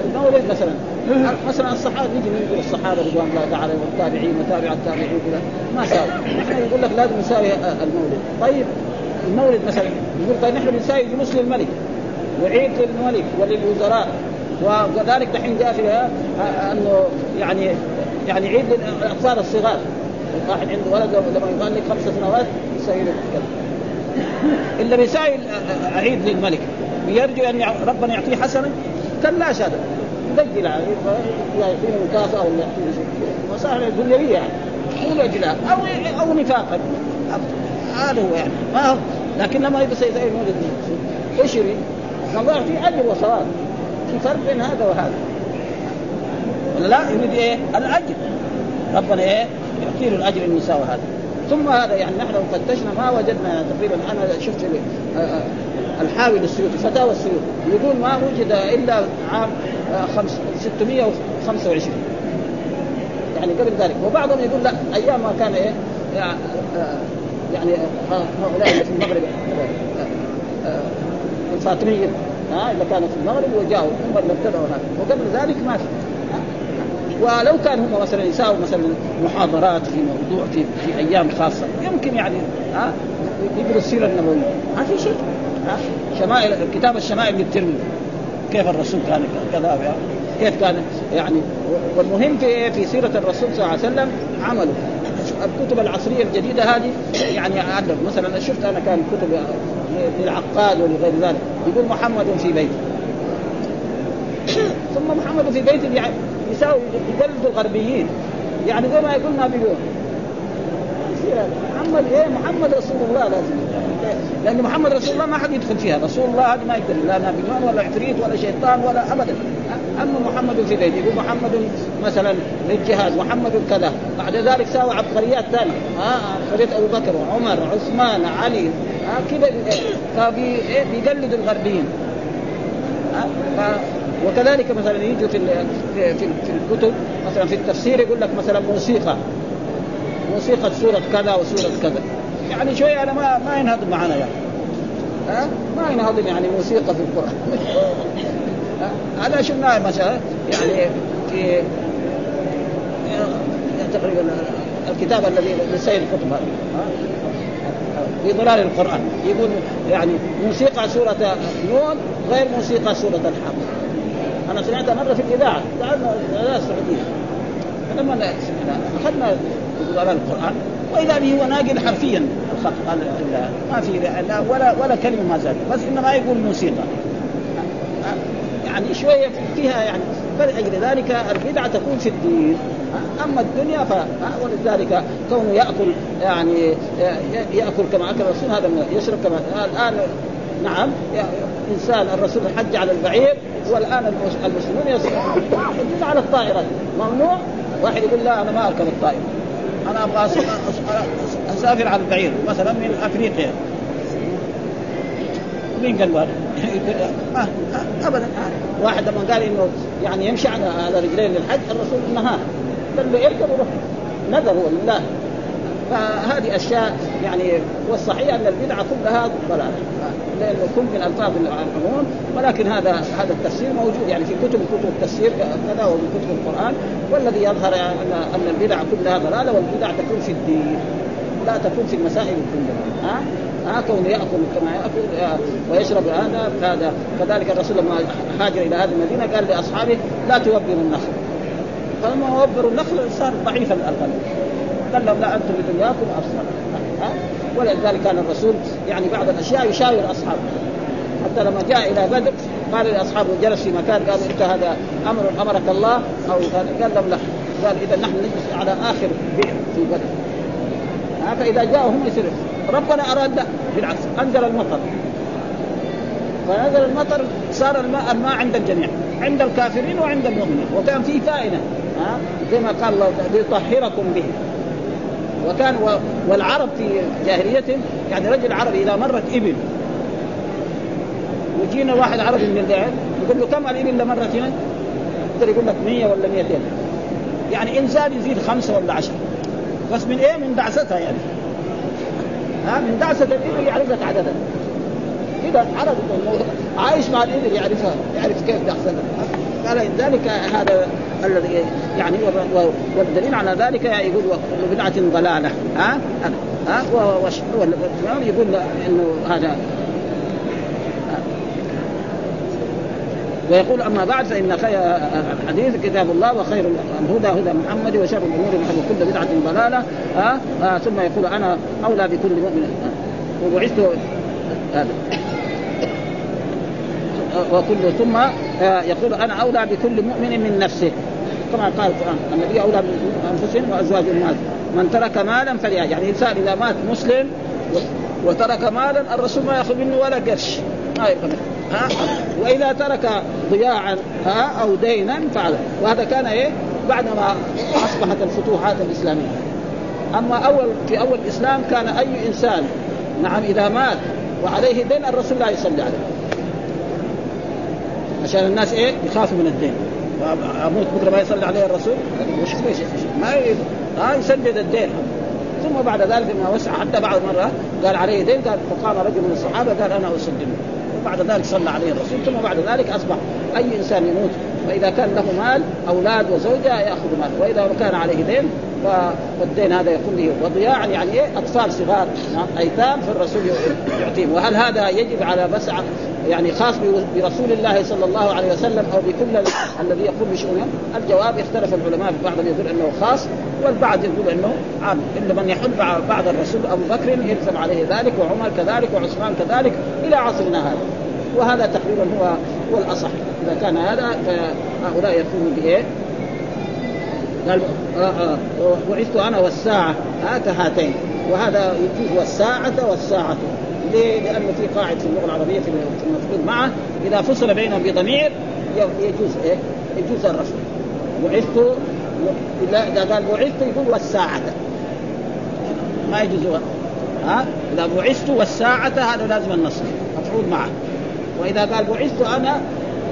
المولد مثلا مثلا الصحابة نيجي نقول الصحابة رضوان الله تعالى والتابعين وتابع التابعين كذا ما ساووا نحن يقول لك لازم نساوي المولد. طيب المولد مثلا يقول طيب نحن بنساوي جلوس للملك وعيد للملك وللوزراء وكذلك دحين جاء في أنه يعني يعني عيد للأطفال الصغار. واحد عنده ولد لما يبان لك خمس سنوات يسوي له إلا بيساوي عيد للملك. يرجو أن ربنا يعطيه حسنه كلا هذا يبدل عليه يعطيني مكافاه ولا يعطيني شيء مصالح دنيويه يعني. مو لأجلها. أو أو نفاقا هذا هو يعني. ما هو؟ لكن لما يبص زي المولد إيش يريد؟ الله يعطيه أجر وثواب في فرق بين هذا وهذا. ولا لا؟ يريد إيه؟ الأجر. ربنا إيه؟ يعطي الأجر المساوي هذا. ثم هذا يعني نحن فتشنا ما وجدنا تقريبا أنا شفت آه، آه، الحاوي للسيوطي فتاوى السيوطي يقول ما وجد إلا عام 625 آه، يعني قبل ذلك. وبعضهم يقول لا أيام ما كان إيه يعني هؤلاء في المغرب الفاطميين ها اذا كانوا في المغرب وجاءوا هم اللي ابتدعوا هذا وقبل ذلك ما في. ولو كان هم مثلا يساووا مثلا محاضرات في موضوع في في أيام خاصة يمكن يعني ها يقروا السيرة النبوية. ما في شيء. شمائل كتاب الشمائل للترمذي. كيف الرسول كان كذا كيف كان يعني والمهم في في سيرة الرسول صلى الله عليه وسلم عمله. الكتب العصرية الجديدة هذه يعني عندهم مثلا شفت أنا كان كتب للعقاد ولغير ذلك. يقول محمد في بيته ثم محمد في بيته يعني يساوي يقلدوا الغربيين. يعني زي ما يقول بيقول محمد إيه محمد رسول الله لازم. لأن محمد رسول الله ما حد يدخل فيها. رسول الله هذا ما يقدر. لا نبي ولا عفريت ولا شيطان ولا ابدا. أما محمد في بيته يقول محمد مثلا للجهاد محمد كذا. بعد ذلك ساوى عبقريات ثانية ها عبقريه أبو بكر وعمر عثمان علي ها كذا فبيقلد الغربيين. ها وكذلك مثلا يجوا في في في الكتب مثلا في التفسير يقول لك مثلا موسيقى. موسيقى سورة كذا وسورة كذا. يعني شوية أنا ما ما ينهضم معنا يعني. ها؟ ما ينهضم يعني موسيقى في القرآن. هذا شفناه مثلا؟ يعني في تقريبا الكتاب الذي لسيد قطب. في ظلال القرآن. يقول يعني موسيقى سورة نون غير موسيقى سورة الحق. أنا سمعتها مرة في الإذاعة. الاذاعه السعوديه فلما أخذنا ظلال القرآن واذا به هو ناقل حرفيا. الخط ما في لا ولا ولا كلمة ما زال بس إنما يقول موسيقى. يعني شوية فيها يعني فلأجل ذلك البدعة تكون في الدين. أما الدنيا ف ولذلك كونه يأكل يعني يأكل كما أكل الرسول هذا يشرب كما الآن نعم إنسان الرسول حج على البعير والآن المسلمون يصرفون على الطائرة. ممنوع؟ واحد يقول لا أنا ما أركب الطائرة. أنا أبغى أسافر على البعير مثلا من أفريقيا. مين قال هذا؟ ابدا. واحد لما قال إنه يعني يمشي على على رجلين للحج الرسول نهاه قال له اركب وروح. نذر لله فهذه أشياء يعني والصحيح أن البدعة كلها ضلالة. لأنه كل من الفاظ العموم ولكن هذا هذا التفسير موجود. يعني في كتب كتب التفسير كذا وفي كتب القرآن. والذي يظهر ان أن البدع كلها ضلالة والبدع تكون في الدين. لا تكون في المسائل كلها. ها؟ ها؟ كونه يأكل كما يأكل ويشرب هذا هذا كذلك الرسول لما هاجر إلى هذه المدينة قال لأصحابه لا توبروا النخل. فلما وبروا النخل صار ضعيف الغنم لهم لا أنتم بدنياكم ابصر ها؟ ولذلك كان الرسول يعني بعض الأشياء يشاور أصحابه. حتى لما جاء إلى بدر قال لأصحابه جلس في مكان قال إنت هذا أمر أمرك الله؟ أو قال, لهم لا. قال إذا نحن نجلس على آخر بئر في بدر. فإذا جاءوا هم يصير ربنا أراد لا. بالعكس أنزل المطر. فنزل المطر صار الماء الماء عند الجميع عند الكافرين وعند المؤمنين. وكان في فائدة. ها؟ زي ما قال الله ليطهركم به. وكان والعرب في جاهليتهم يعني رجل عربي إذا مرت إبل وجينا واحد عربي من الليل يقول له كم الإبل اللي مرت هنا؟ يقدر يقول لك 100 ولا 200 يعني إنسان يزيد خمسة ولا عشرة. بس من إيه؟ من دعستها يعني. ها؟ من دعسه الإبل يعرف لك عددها كذا عربي عايش مع الإبل يعرفها يعرف كيف دعستها قال ذلك هذا الذي يعني والدليل على ذلك يقول كل بدعة ضلالة. ها؟ ها؟ يقول إنه هذا؟ ويقول أما بعد فإن خير الحديث كتاب الله وخير الهدى هدى محمد وشر الأمور محمد. كل بدعة ضلالة. ها؟ ثم يقول أنا أولى بكل مؤمن. وبعثت هذا. وكل ثم آه، يقول أنا أولى بكل مؤمن من نفسه. كما قال القرآن النبي أولى بانفسهم وأزواج الناس. من ترك مالا فليها يعني الإنسان إذا مات مسلم وترك مالا الرسول ما يأخذ منه ولا قرش. ما يقبل. ها؟ وإذا ترك ضياعا ها؟ أو دينا فعل. وهذا كان إيه؟ بعدما أصبحت الفتوحات الإسلامية. أما أول في أول الإسلام كان أي إنسان نعم إذا مات وعليه دين الرسول لا يصلي عليه. عشان الناس إيه؟ يخافوا من الدين. أموت بكرة ما يصلي عليه الرسول؟ مش ما ها يسدد الدين. ثم بعد ذلك لما وسع حتى بعد مره قال عليه دين قال فقام رجل من الصحابة قال أنا اسدده وبعد ذلك صلى عليه الرسول. ثم بعد ذلك أصبح أي إنسان يموت واذا كان له مال أولاد وزوجة يأخذ مال وإذا كان عليه دين فالدين هذا يكون له وضياعا يعني إيه؟ أطفال صغار أيتام فالرسول يعطيهم. وهل هذا يجب على بس يعني خاص برسول الله صلى الله عليه وسلم أو بكل الذي يقوم بشؤونهم الجواب اختلف العلماء في بعضهم يقول إنه خاص والبعض يقول إنه عام. الا من يحل بعد الرسول أبو بكر يلزم عليه ذلك وعمر كذلك وعثمان كذلك إلى عصرنا هذا. وهذا تقريبا هو هو الأصح. إذا كان هذا فهؤلاء يكونوا بإيه؟ قال بعثت آه، آه، أنا والساعة هات هاتين. وهذا يجوز والساعة والساعة. ليه؟ لأنه في قاعدة في اللغة العربية في المفعول معه إذا فصل بينهم بضمير يجوز إيه؟ يجوز الرفع بعثت إذا قال بعثت يقول والساعة. ما يجوز ها؟ إذا بعثت والساعة هذا لازم النصب مفعول معه. وإذا قال بعثت أنا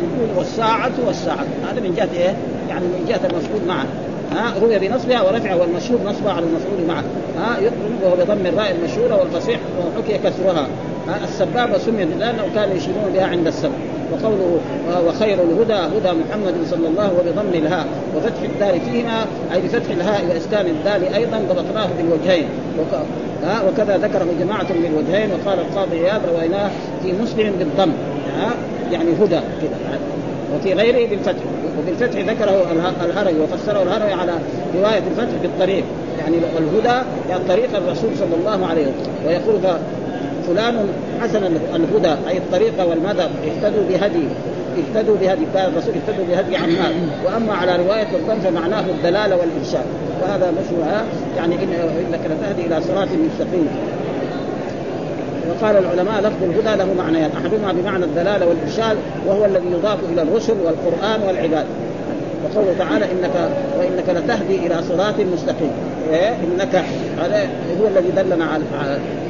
يقول والساعة والساعة. هذا من جهة إيه؟ يعني من جهة المفعول معه. ها روي بنصبها ورفعها والمشهور نصبها على المفعول معه. ها يقرب وهو بضم الراء المشهورة والفصيح وحكي كسرها. ها السبابه سميت لأنه كانوا يشيرون بها عند السبب. وقوله وخير الهدى هدى محمد صلى الله وبضم الهاء. وفتح الدال فيهما أي بفتح الهاء واسكان الدال أيضا ضبطناه بالوجهين. ها وكذا ذكره جماعة بالوجهين وقال القاضي اياد رويناه في مسلم بالضم. ها يعني هدى كذا. وفي غيره بالفتح. وبالفتح ذكره الهروي وفسره الهروي على رواية الفتح بالطريق. يعني الهدى يعني طريق الرسول صلى الله عليه وسلم. ويقول فلان حسن الهدى أي الطريقة والمذهب. اهتدوا بهدي. اهتدوا بهدي. كان الرسول اهتدوا بهدي عمار وأما على رواية الضم فمعناه الدلاله والإرشاد. وهذا مشهور يعني إنك لتهدي إلى صراط مستقيم. وقال العلماء لفظ الهدى له معنيان. أحدهما بمعنى الدلالة والإرشاد وهو الذي يضاف إلى الرسل والقرآن والعباد. وقوله تعالى انك وإنك لتهدي إلى صراط مستقيم. إيه؟ انك هو الذي دلنا على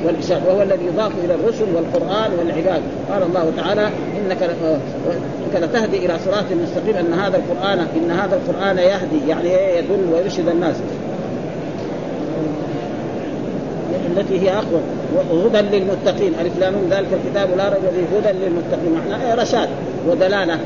والإرشاد. وهو الذي يضاف إلى الرسل والقرآن والعباد. قال الله تعالى إنك انك لتهدي إلى صراط مستقيم. أن هذا القران إن هذا القرآن يهدي يعني؟ يدل ويرشد الناس. التي هي أقوى. وهدى للمتقين. ألف لام ذلك الكتاب لا ريب فيه. هدى للمتقين. معناه إيه؟ رشاد ودلالة.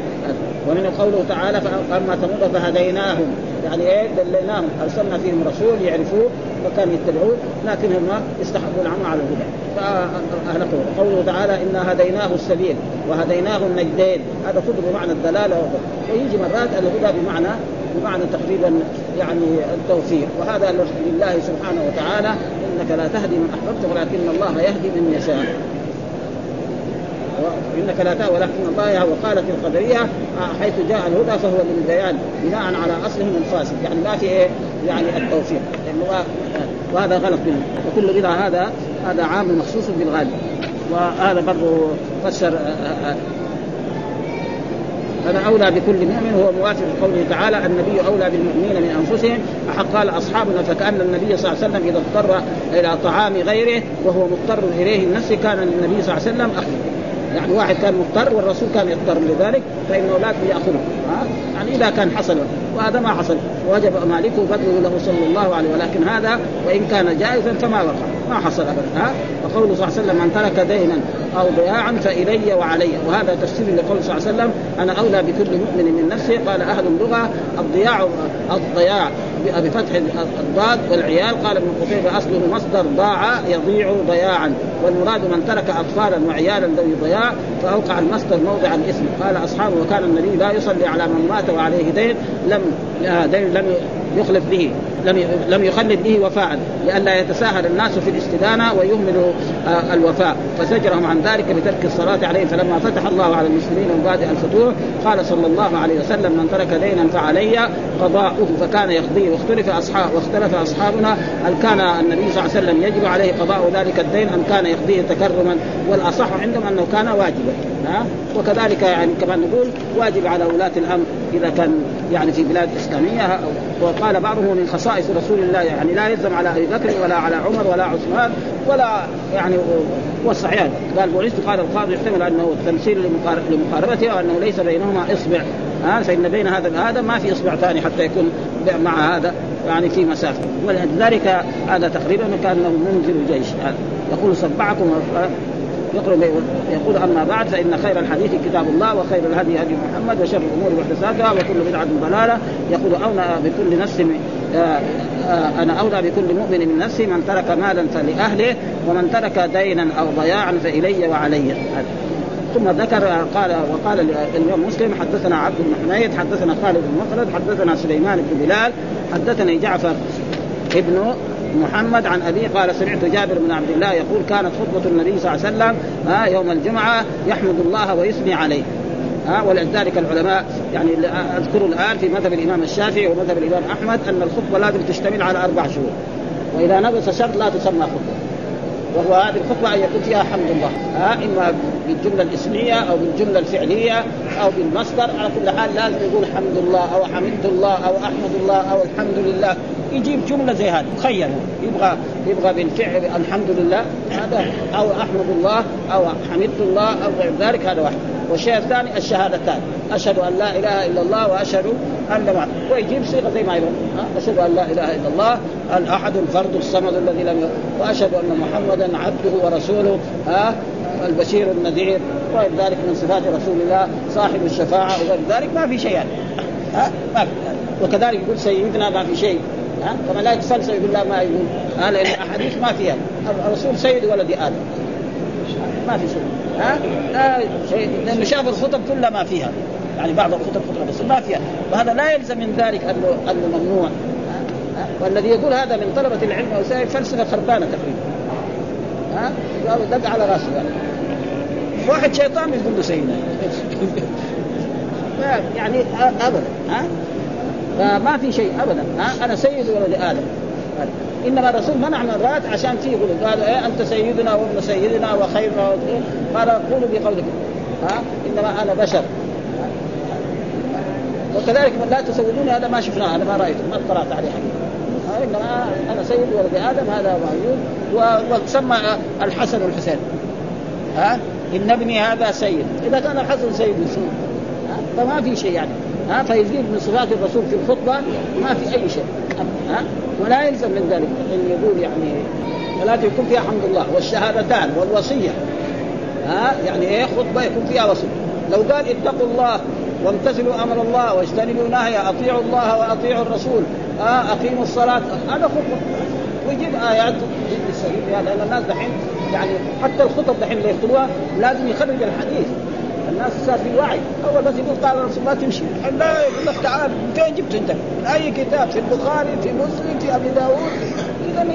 ومن قوله تعالى فأما ثمود فهديناهم. يعني إيه؟ دليناهم أرسلنا فيهم رسول يعرفوه فكانوا يتبعوه لكنهم استحبوا العمى على الهدى. فاهلكوا قوله تعالى إنا هديناه السبيل وهديناه النجدين. هذا كله بمعنى الدلالة ويجي مرات الهدى بمعنى بمعنى تقريبا يعني التوفيق. وهذا لله سبحانه وتعالى. إنك لا تهدي من أحببت ولكن الله يهدي من يشاء. إنك لا تهدي ولكن الله وقالت القدرية حيث جاء الهدى فهو للبيان بناء على اصلهم الفاسد يعني ما في إيه؟ يعني التوفيق. لأنه وهذا غلط منه. وكل رضا هذا هذا عام مخصوص بالغالب. وهذا برضه فسر فانا أولى بكل مؤمن هو موافق لقوله تعالى النبي أولى بالمؤمنين من أنفسهم. قال أصحابنا فكأن النبي صلى الله عليه وسلم إذا اضطر إلى طعام غيره وهو مضطر إليه النفس كان للنبي صلى الله عليه وسلم أخذ. يعني واحد كان مضطر والرسول كان يضطر لذلك فانه لازم يأخذه. يعني إذا كان حصل وهذا ما حصل. وجب مالكه بذله له صلى الله عليه ولكن هذا وإن كان جائزا فما وقع. ما حصل ابدا ها؟ فقوله صلى الله عليه وسلم من ترك دينا أو ضياعا فإلي وعلي. وهذا تفسير لقول صلى الله عليه وسلم أنا أولى بكل مؤمن من نفسه. قال أهل اللغة الضياع الضياع. بفتح الضاد والعيال قال ابن قتيبة أصله مصدر ضاع يضيع ضياعا والمراد من ترك أطفالا وعيالا ذوي ضياع فأوقع المصدر موضع الاسم. قال أصحابه وكان النبي لا يصلي على من مات وعليه دين لم دين لم يخلف به لم لم يخلد به وفاء لئلا يتساهل الناس في الاستدانة ويهملوا آه، الوفاء. فزجرهم عن ذلك بترك الصلاة عليه. فلما فتح الله على المسلمين بعد الفتوح قال صلى الله عليه وسلم من ترك دينا فعلي قضاؤه فكان يقضيه واختلف اصحاب واختلف أصحابنا هل كان النبي صلى الله عليه وسلم يجب عليه قضاء ذلك الدين أم كان يقضيه تكرما؟ والأصح عندهم أنه كان واجبا ها؟ وكذلك يعني كما نقول واجب على ولاة الأمر إذا كان يعني في بلاد إسلامية. وقال بعضهم من خصائص رسول الله يعني لا يلزم على أبي بكر ولا على عمر ولا عثمان ولا يعني والصحيح. قال بعثت قال القاضي يحتمل أنه تمثيل لمقاربته وأنه ليس بينهما إصبع ها؟ فإن بين هذا وهذا ما في إصبع ثاني حتى يكون مع هذا يعني في مسافة. ولذلك هذا تقريبا كانه منزل جيش يقول سبعكم يقول يقول أما بعد فإن خير الحديث كتاب الله وخير الهدي هدي محمد وشر الأمور محدثاتها وكل بدعة ضلالة. يقول أولى بكل نفس آه، آه، أنا أولى بكل مؤمن من نفسي من ترك مالا فلأهله ومن ترك دينا أو ضياعا فإلي وعلي. ثم ذكر قال وقال الإمام مسلم حدثنا عبد بن حميد حدثنا خالد بن مخلد حدثنا سليمان بن بلال حدثني جعفر ابن محمد عن ابي قال سمعت جابر بن عبد الله يقول كانت خطبة النبي صلى الله عليه وسلم ها يوم الجمعة يحمد الله ويثني عليه. ها ولذلك العلماء يعني أذكر الآن في مذهب الإمام الشافعي ومذهب الإمام أحمد أن الخطبة لازم تشتمل على أربع شهور وإذا نقص شرط لا تسمى خطبة. وهو هذه الخطبة أن يكون فيها حمد الله. ها؟ إما بالجملة الإسمية أو بالجملة الفعلية أو بالمصدر على كل حال لازم يقول حمد الله أو حمدت الله أو أحمد الله أو الحمد لله. يجيب جملة زي هذه. تخيل يبغى يبغى بالفعل الحمد لله هذا أو أحمد الله أو حمدت الله أو غير ذلك هذا واحد. والشيء الثاني الشهادتان. أشهد أن لا إله إلا الله وأشهد ان ما ويجيب صيغه زي ما يقول أشهد أن لا إله إلا الله الأحد الفرد الصمد الذي لم يكن وأشهد أن محمدا عبده ورسوله ها؟ البشير النذير. وغير ذلك من صفات رسول الله صاحب الشفاعة وغير ذلك. ما في شيء يعني. ها؟ ما في. وكذلك يقول سيدنا ما في شيء. ها؟ كما لا يتفلسف يقول لا ما يقول. ها؟ لأن الأحاديث ما فيها. الرسول سيد ولد آدم. ما في شيء. ها؟ لا شيء. لأنه شاف الخطب كلها ما فيها. يعني بعض الخطب خطب بس ما فيها وهذا لا يلزم من ذلك انه انه ممنوع والذي يقول هذا من طلبة العلم أو فلسفة خربانة تقريبا. ها؟ دق على رأسه. يعني واحد شيطان يقول له سيدنا. يعني ابدا. ها؟ فما في شيء ابدا. ها؟ أنا سيد ولد آدم إنما الرسول منع مرات عشان فيه غلو قال إيه أنت سيدنا وابن سيدنا وخيرنا. قال قولوا بقولكم ها؟ إنما أنا بشر. وكذلك من لا تسودوني هذا ما شفناه أنا ما رأيته ما اطلعت عليه حقيقة. إنما أنا سيد ولد آدم هذا موجود وسمى الحسن والحسين. ها إن ابني هذا سيد. إذا كان الحسن سيد فما في شيء يعني. ها فيزيد من صفات الرسول في الخطبة ما في أي شيء. ها ولا يلزم من ذلك أن يقول يعني ولكن يكون فيها حمد الله والشهادتان والوصية. ها يعني إيه خطبة يكون فيها وصية. لو قال اتقوا الله وامتثلوا أمر الله واجتنبوا نهيه أطيعوا الله وأطيعوا الرسول. ها أقيموا الصلاة. هذا خطبة. ويجيب آيات السبيل لأن الناس دحين يعني حتى الخطب دحين اللي يخطبوها لازم يخرج الحديث. الناس صار في وعي. أول بس يقول قال الرسول الله تمشي. لا يقول لك تعال. فين جبت أنت؟ من أي كتاب؟ في البخاري في مسلم في أبي داود. اذا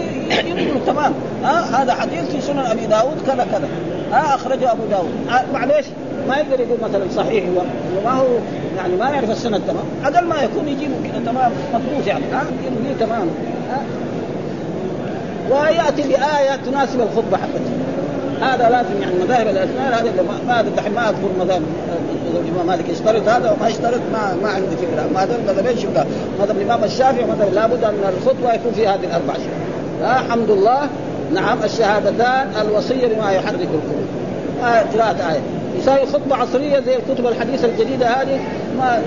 يقول تمام. ها هذا حديث في سنن أبي داود كذا كذا. ها أخرجه أبو داود. معليش. ما يقدر يقول مثلا صحيح هو ما هو يعني ما يعرف السند تمام. أقل ما يكون يجيبه كذا تمام مضبوط يعني ها؟ يقول تمام ويأتي بايه تناسب الخطبة حقته هذا لازم يعني مذاهب الاسنان هذا ما دحين ما أذكر مذاهب الإمام مالك يشترط هذا وما يشترط ما ما عندي فكرة. ما هذا مذهبين شبه. مذهب الإمام الشافعي ومذهب لابد أن الخطبة يكون في هذه الأربع شيء. لا الله نعم الشهادتان الوصية بما يحرك القلوب. آية قراءة آية يساوي خطبة عصرية زي الكتب الحديثة الجديدة هذه ما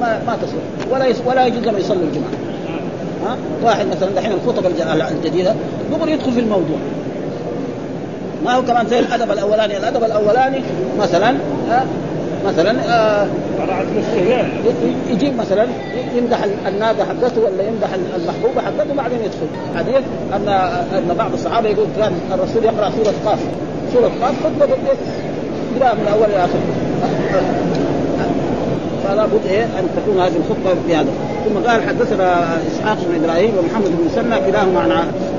ما ما تصلح. ولا ولا يجوز لهم يصلوا الجمعة. ها؟ واحد مثلا دحين الخطب الجديدة دغري يدخل في الموضوع. ما هو كمان زي الأدب الأولاني. الأدب الأولاني مثلا آه مثلا آه يجيب مثلا يمدح الناقة حقته ولا يمدح المحبوبة حقته بعدين يدخل. حديث ان أن بعض الصحابة يقول كان الرسول يقرأ سورة قاف. سورة قاف خطبة يقرا من اول إلى اخر فلا بد إيه أن تكون هذه الخطبة بهذا ثم قال حدثنا إسحاق بن إبراهيم ومحمد بن مسنى كلاهما عن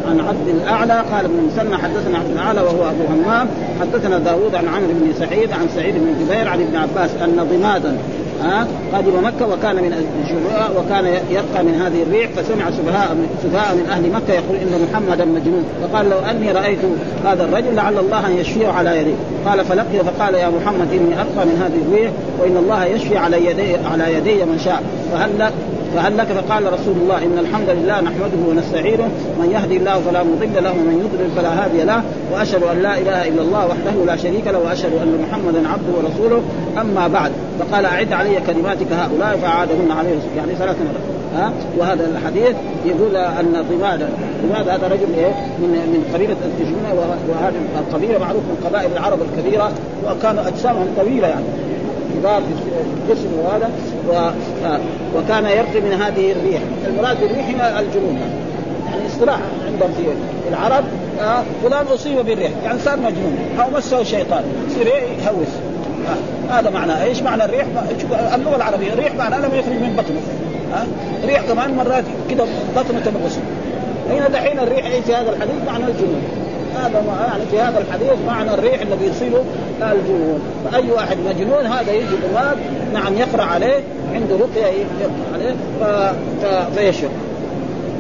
عن عبد الأعلى. قال ابن مسنى حدثنا عبد الأعلى وهو أبو همام. حدثنا داوود عن عمرو بن سعيد عن سعيد بن جبير عن ابن عباس أن ضمادا ها مكة وكان من وكان يبقى من هذه الريح فسمع سفهاء سفهاء من أهل مكة يقول إن محمدا مجنون. فقال لو أني رأيت هذا الرجل لعل الله أن يشفيه على يديه قال فلقي فقال يا محمد إني أبقى من هذه الريح وإن الله يشفي على يدي على يدي من شاء. فهل فهل لك فقال رسول الله إن الحمد لله نحمده ونستعينه من يهدي الله فلا مضل له ومن يضلل فلا هادي له وأشهد أن لا إله إلا الله وحده لا شريك له وأشهد أن محمدا عبده ورسوله. أما بعد فقال أعد علي كلماتك هؤلاء فاعادهن عليه يعني ثلاث مرات. ها؟ وهذا الحديث يقول أن ضماد ضماد هذا رجل إيه؟ من من قبيلة التجمونه وهذه القبيلة معروف من قبائل العرب الكبيرة وكان أجسامهم طويلة يعني. كبار في الجسم وهذا. و... وكان يرقي من هذه الريح. المراد بالريح الجنون. يعني اصطلاح عندهم في العرب آه فلان أصيب بالريح يعني صار مجنون. أو مسه شيطان يصير يهوس. آه. هذا معناه. إيش معنى الريح؟ اللغة العربية الريح معناه لم يخرج من بطنه. ها آه. ريح كمان مرات كده بطنه تنغص. هنا دحين الريح؟ في هذا الحديث؟ معنى الجنون. هذا يعني في هذا الحديث معنى الريح الذي يصيبه الجنون فأي واحد مجنون هذا يجي الامام نعم يقرأ عليه عنده رقية يقرأ عليه. فيشرب.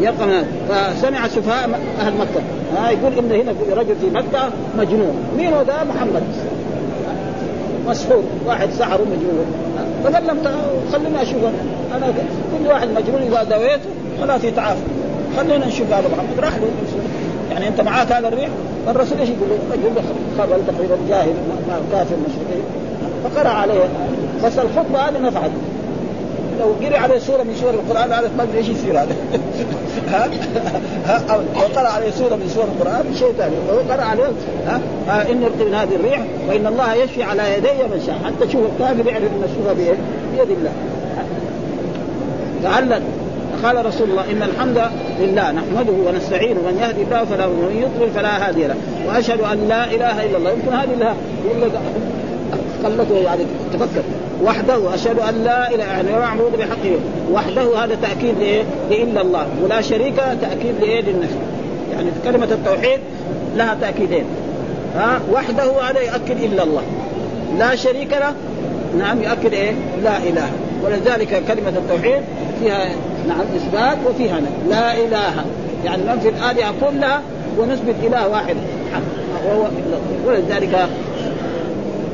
من فسمع سفهاء أهل مكة. ها يقول إن هنا رجل في مكة مجنون. مين هو ده محمد. مسحور. واحد سحر مجنون فقال لهم خليني أشوف أنا كل واحد مجنون إذا دويته خلاص يتعافى. خلينا نشوف هذا محمد. راح له. يعني أنت معاك هذا الريح؟ فالرسول إيش يقول؟ له؟ رجل خبل تقريبا جاهل كافر مشركين. فقرأ عليه. بس الخطبه هذه نفعت لو قري عليه سورة من سور القرآن هذا ما أدري إيش يصير هذا. ها؟ ها؟ قرأ عليه سورة من سور القرآن شيء ثاني. وهو قرأ عليه ها؟ إني أرقي من هذه الريح وإن الله يشفي على يدي من شاء. حتى تشوف الكافر يعرف إن بيد بيد الله. لعل قال رسول الله إن الحمد لله نحمده ونستعينه من يهدي الله فلا ومن يضلل فلا هادي له. وأشهد أن لا إله إلا الله. يمكن هذه لها يقول لك خلته يعني تفكر. وحده أشهد أن لا إله يعني معبود بحقه. وحده هذا تأكيد لإيه؟ لإلا الله. ولا شريك تأكيد لإيه؟ للنفي يعني كلمة التوحيد لها تأكيدين. ها؟ وحده هذا يؤكد إلا الله. لا شريك له. نعم يؤكد إيه؟ لا إله. ولذلك كلمة التوحيد فيها نعم إثبات وفيها نفي لا إله. يعني ننفي الالهه كلها ونثبت إله واحد. وهو ولذلك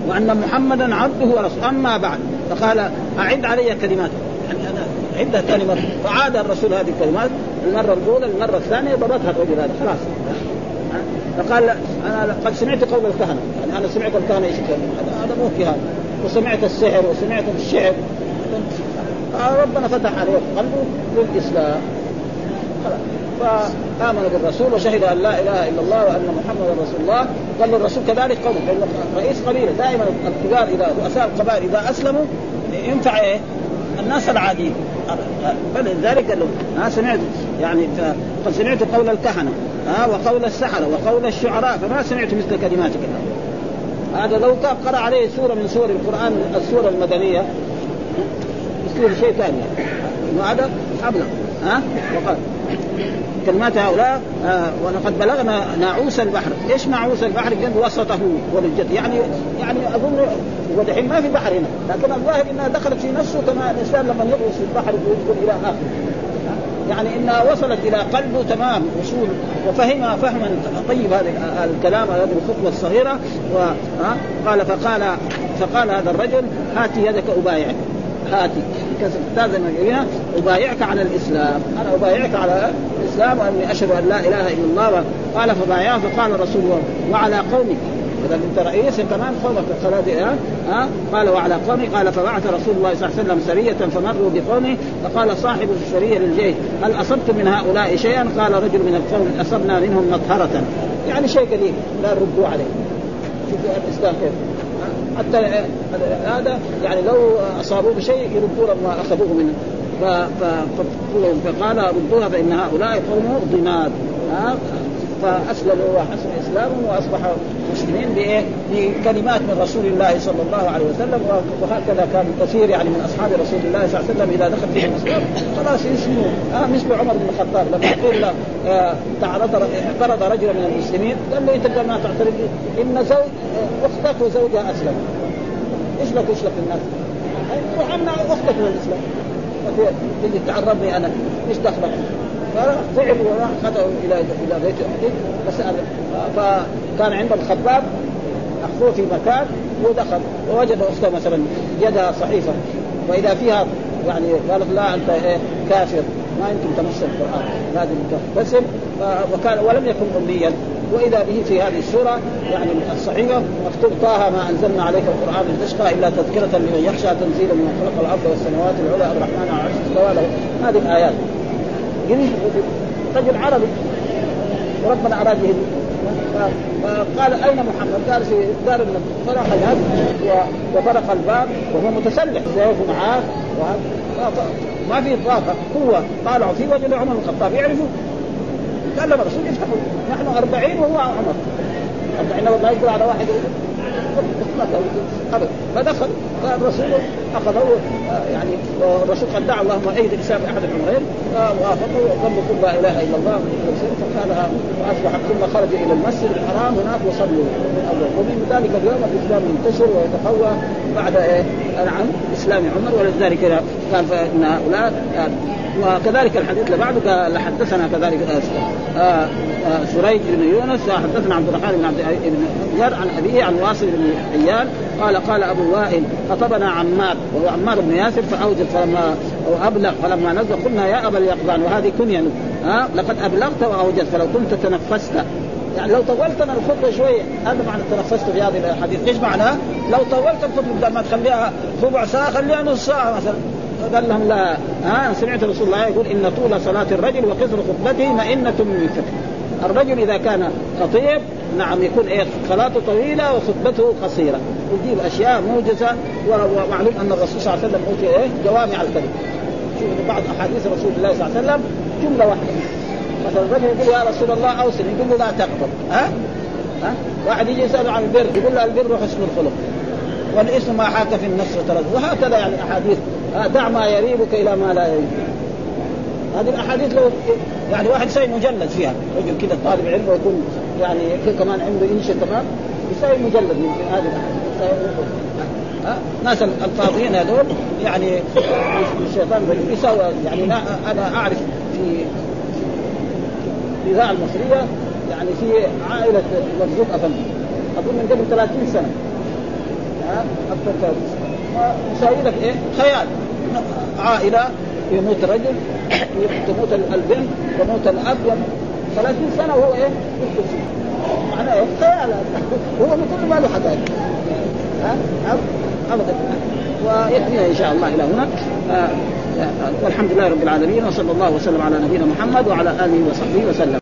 وأن محمدا عبده ورسوله. أما بعد فقال أعد علي كلمات. يعني أنا ثاني مرة. فعاد الرسول هذه الكلمات المرة الأولى المرة الثانية ضبطها الرجل هذا خلاص. فقال أنا قد سمعت قول الكهنة. يعني أنا سمعت الكهنة إيش هذا مو في هذا وسمعت السحر وسمعت الشعر. ربنا فتح عليه قلبه للاسلام فآمن بالرسول وشهد أن لا إله إلا الله وأن محمدا رسول الله. قال الرسول كذلك قومه لأن رئيس قبيلة دائما الكبار اذا رؤساء القبائل إذا أسلموا ينفع إيه؟ الناس العاديين. فلذلك قال له ها سمعت يعني قد سمعت قول الكهنة ها وقول السحرة وقول الشعراء فما سمعت مثل كلماتك هذا لو قرأ عليه سورة من سور القرآن السورة المدنية يصير شيء ثاني. وهذا أبلغ. ها؟ وقال كلمات هؤلاء آه ولقد بلغنا ناعوس البحر، إيش ناعوس البحر؟ قال وسطه وللجد. يعني يعني أظن ودحين ما في بحر هنا، لكن الظاهر إنها دخلت في نفسه كما الإنسان لما يغوص في البحر يدخل إلى آخره. يعني إنها وصلت إلى قلبه تمام وصول. وفهمها فهما طيب هذا الكلام هذه الخطوة الصغيرة. وقال فقال فقال هذا الرجل هات يدك أبايعك. هاتي. كذا ما أبايعك على الإسلام. أنا أبايعك على الإسلام وأني أشهد أن لا إله إلا الله. قال فبايعه فقال رسول الله وعلى قومك إذا أنت رئيس كمان قومك ها؟ ها؟ قال وعلى قومي. قال فبعث رسول الله صلى الله عليه وسلم سرية فمروا بقومه. فقال صاحب السرية للجيش هل أصبت من هؤلاء شيئا؟ قال رجل من القوم أصبنا منهم مطهرة. يعني شيء قليل لا ردوا عليه. شوفوا الإسلام كيف. حتى هذا يعني لو أصابوه بشيء يردوا ما اخذوه منه. فقال ردوها فإن هؤلاء قوم ضماد فأسلموا وحسن اسلامهم واصبحوا مسلمين بإيه؟ بكلمات من رسول الله صلى الله عليه وسلم وهكذا كان كثير يعني من أصحاب رسول الله صلى الله عليه وسلم إذا دخل فيهم الاسلام خلاص يسلموا آه مثل عمر بن الخطاب لما قيل له آه تعرض اعترض رجل من المسلمين قال له انت ما تعترض إن زوج أختك وزوجها اسلم إيش لك إيش لك الناس؟ وعنا أختك من الإسلام تجي تعرضني أنا إيش دخلك؟ ففعل وراح خذوا إلى إلى بيت فسال فكان عند الخباب اخذوه في مكان ودخل ووجد أخته مثلا يدها صحيفة. واذا فيها يعني قالت لا أنت إيه كافر ما يمكن تمس القرآن لازم تغتسل وكان ولم يكن امنيا وإذا به في هذه السوره يعني الصحيفة مكتوب طه ما أنزلنا عليك القرآن لتشقى إلا تذكرة لمن يخشى تنزيلا من خلق الأرض والسماوات العلى الرحمن على العرش استوى له. هذه الآيات. يريد رجل عربي. وربنا اراد يهدي فقال أين محمد؟ قال في دار النبي. فرق الهد وفرق الباب وهو متسلح سيفه معاه. ما في إطلاق. قوة. طالعوا فيه وجدوا عمر بن الخطاب. يعرفوا كلم الرسول يفتحوا نحن أربعين وهو عمر. أربعين ما يقدر على واحد. ابدا فدخل فالرسول أخذه يعني الرسول قد دعا اللهم ايد الاسلام أحد العمرين ووافقه وقال كل لا إله إلا الله. فقالها وأصبح ثم خرج إلى المسجد الحرام هناك وصلوا ومن ذلك اليوم الإسلام ينتشر ويتقوى بعد إيه نعم إسلام عمر ولذلك قال فإن هؤلاء وكذلك الحديث اللي بعده حدثنا كذلك آه، آه، آه، سريج بن يونس حدثنا عبد الرحمن بن عبد بن عن أبيه عن واصل بن حيان قال قال أبو وائل خطبنا عمار وهو عمار بن ياسر فاوجد فلما أو أبلغ فلما نزل قلنا يا أبا اليقظان وهذه كنية ها لقد أبلغت واوجدت فلو كنت تنفست. يعني لو طولت أنا الخطبة شوية هذا معنى تنفست في هذه الحديث. إيش معناه؟ لو طولت الخطبة بدل ما تخليها ربع ساعة خليها نص ساعة مثلا. فقال لهم لا. ها سمعت رسول الله يقول إن طول صلاة الرجل وقصر خطبته مئنة من فقه الرجل إذا كان خطيب نعم يكون إيه صلاته طويلة وخطبته قصيرة. يجيب أشياء موجزة ومعلوم أن الرسول صلى الله عليه وسلم أوتي إيه جوامع الكلم شوف بعض أحاديث رسول الله صلى الله عليه وسلم جملة واحدة. مثلا الرجل يقول يا رسول الله أوصني يقول له لا تغضب ها؟ ها؟ واحد يجي يساله عن البر يقول له البر حسن الخلق. والاسم ما حاك في النفس وترد. وهكذا يعني أحاديث. دع ما يريبك إلى ما لا يريبك هذه الأحاديث لو يعني واحد يسوي مجلد فيها. رجل كذا طالب علم ويكون يعني كمان عنده إنشاء تمام؟ يسوي مجلد من هذه الأحاديث. ناس الفاضيين هذول يعني الشيطان يسوي يعني أنا أعرف في في الاذاعه المصرية يعني في عائلة مرزوق افندي أظن من قبل 30 سنة. ها؟ أكثر 30 سنة. يساوي لك إيه؟ خيال. عائلة يموت رجل تموت البنت وموت الأب 30 سنة وهو إيه؟ يكتب معناه إيه؟ خيال هو كل ما له حقائق ها؟ أبدا ويكفينا إن شاء الله إلى هنا آه والحمد لله رب العالمين وصلى الله وسلم على نبينا محمد وعلى آله وصحبه وسلم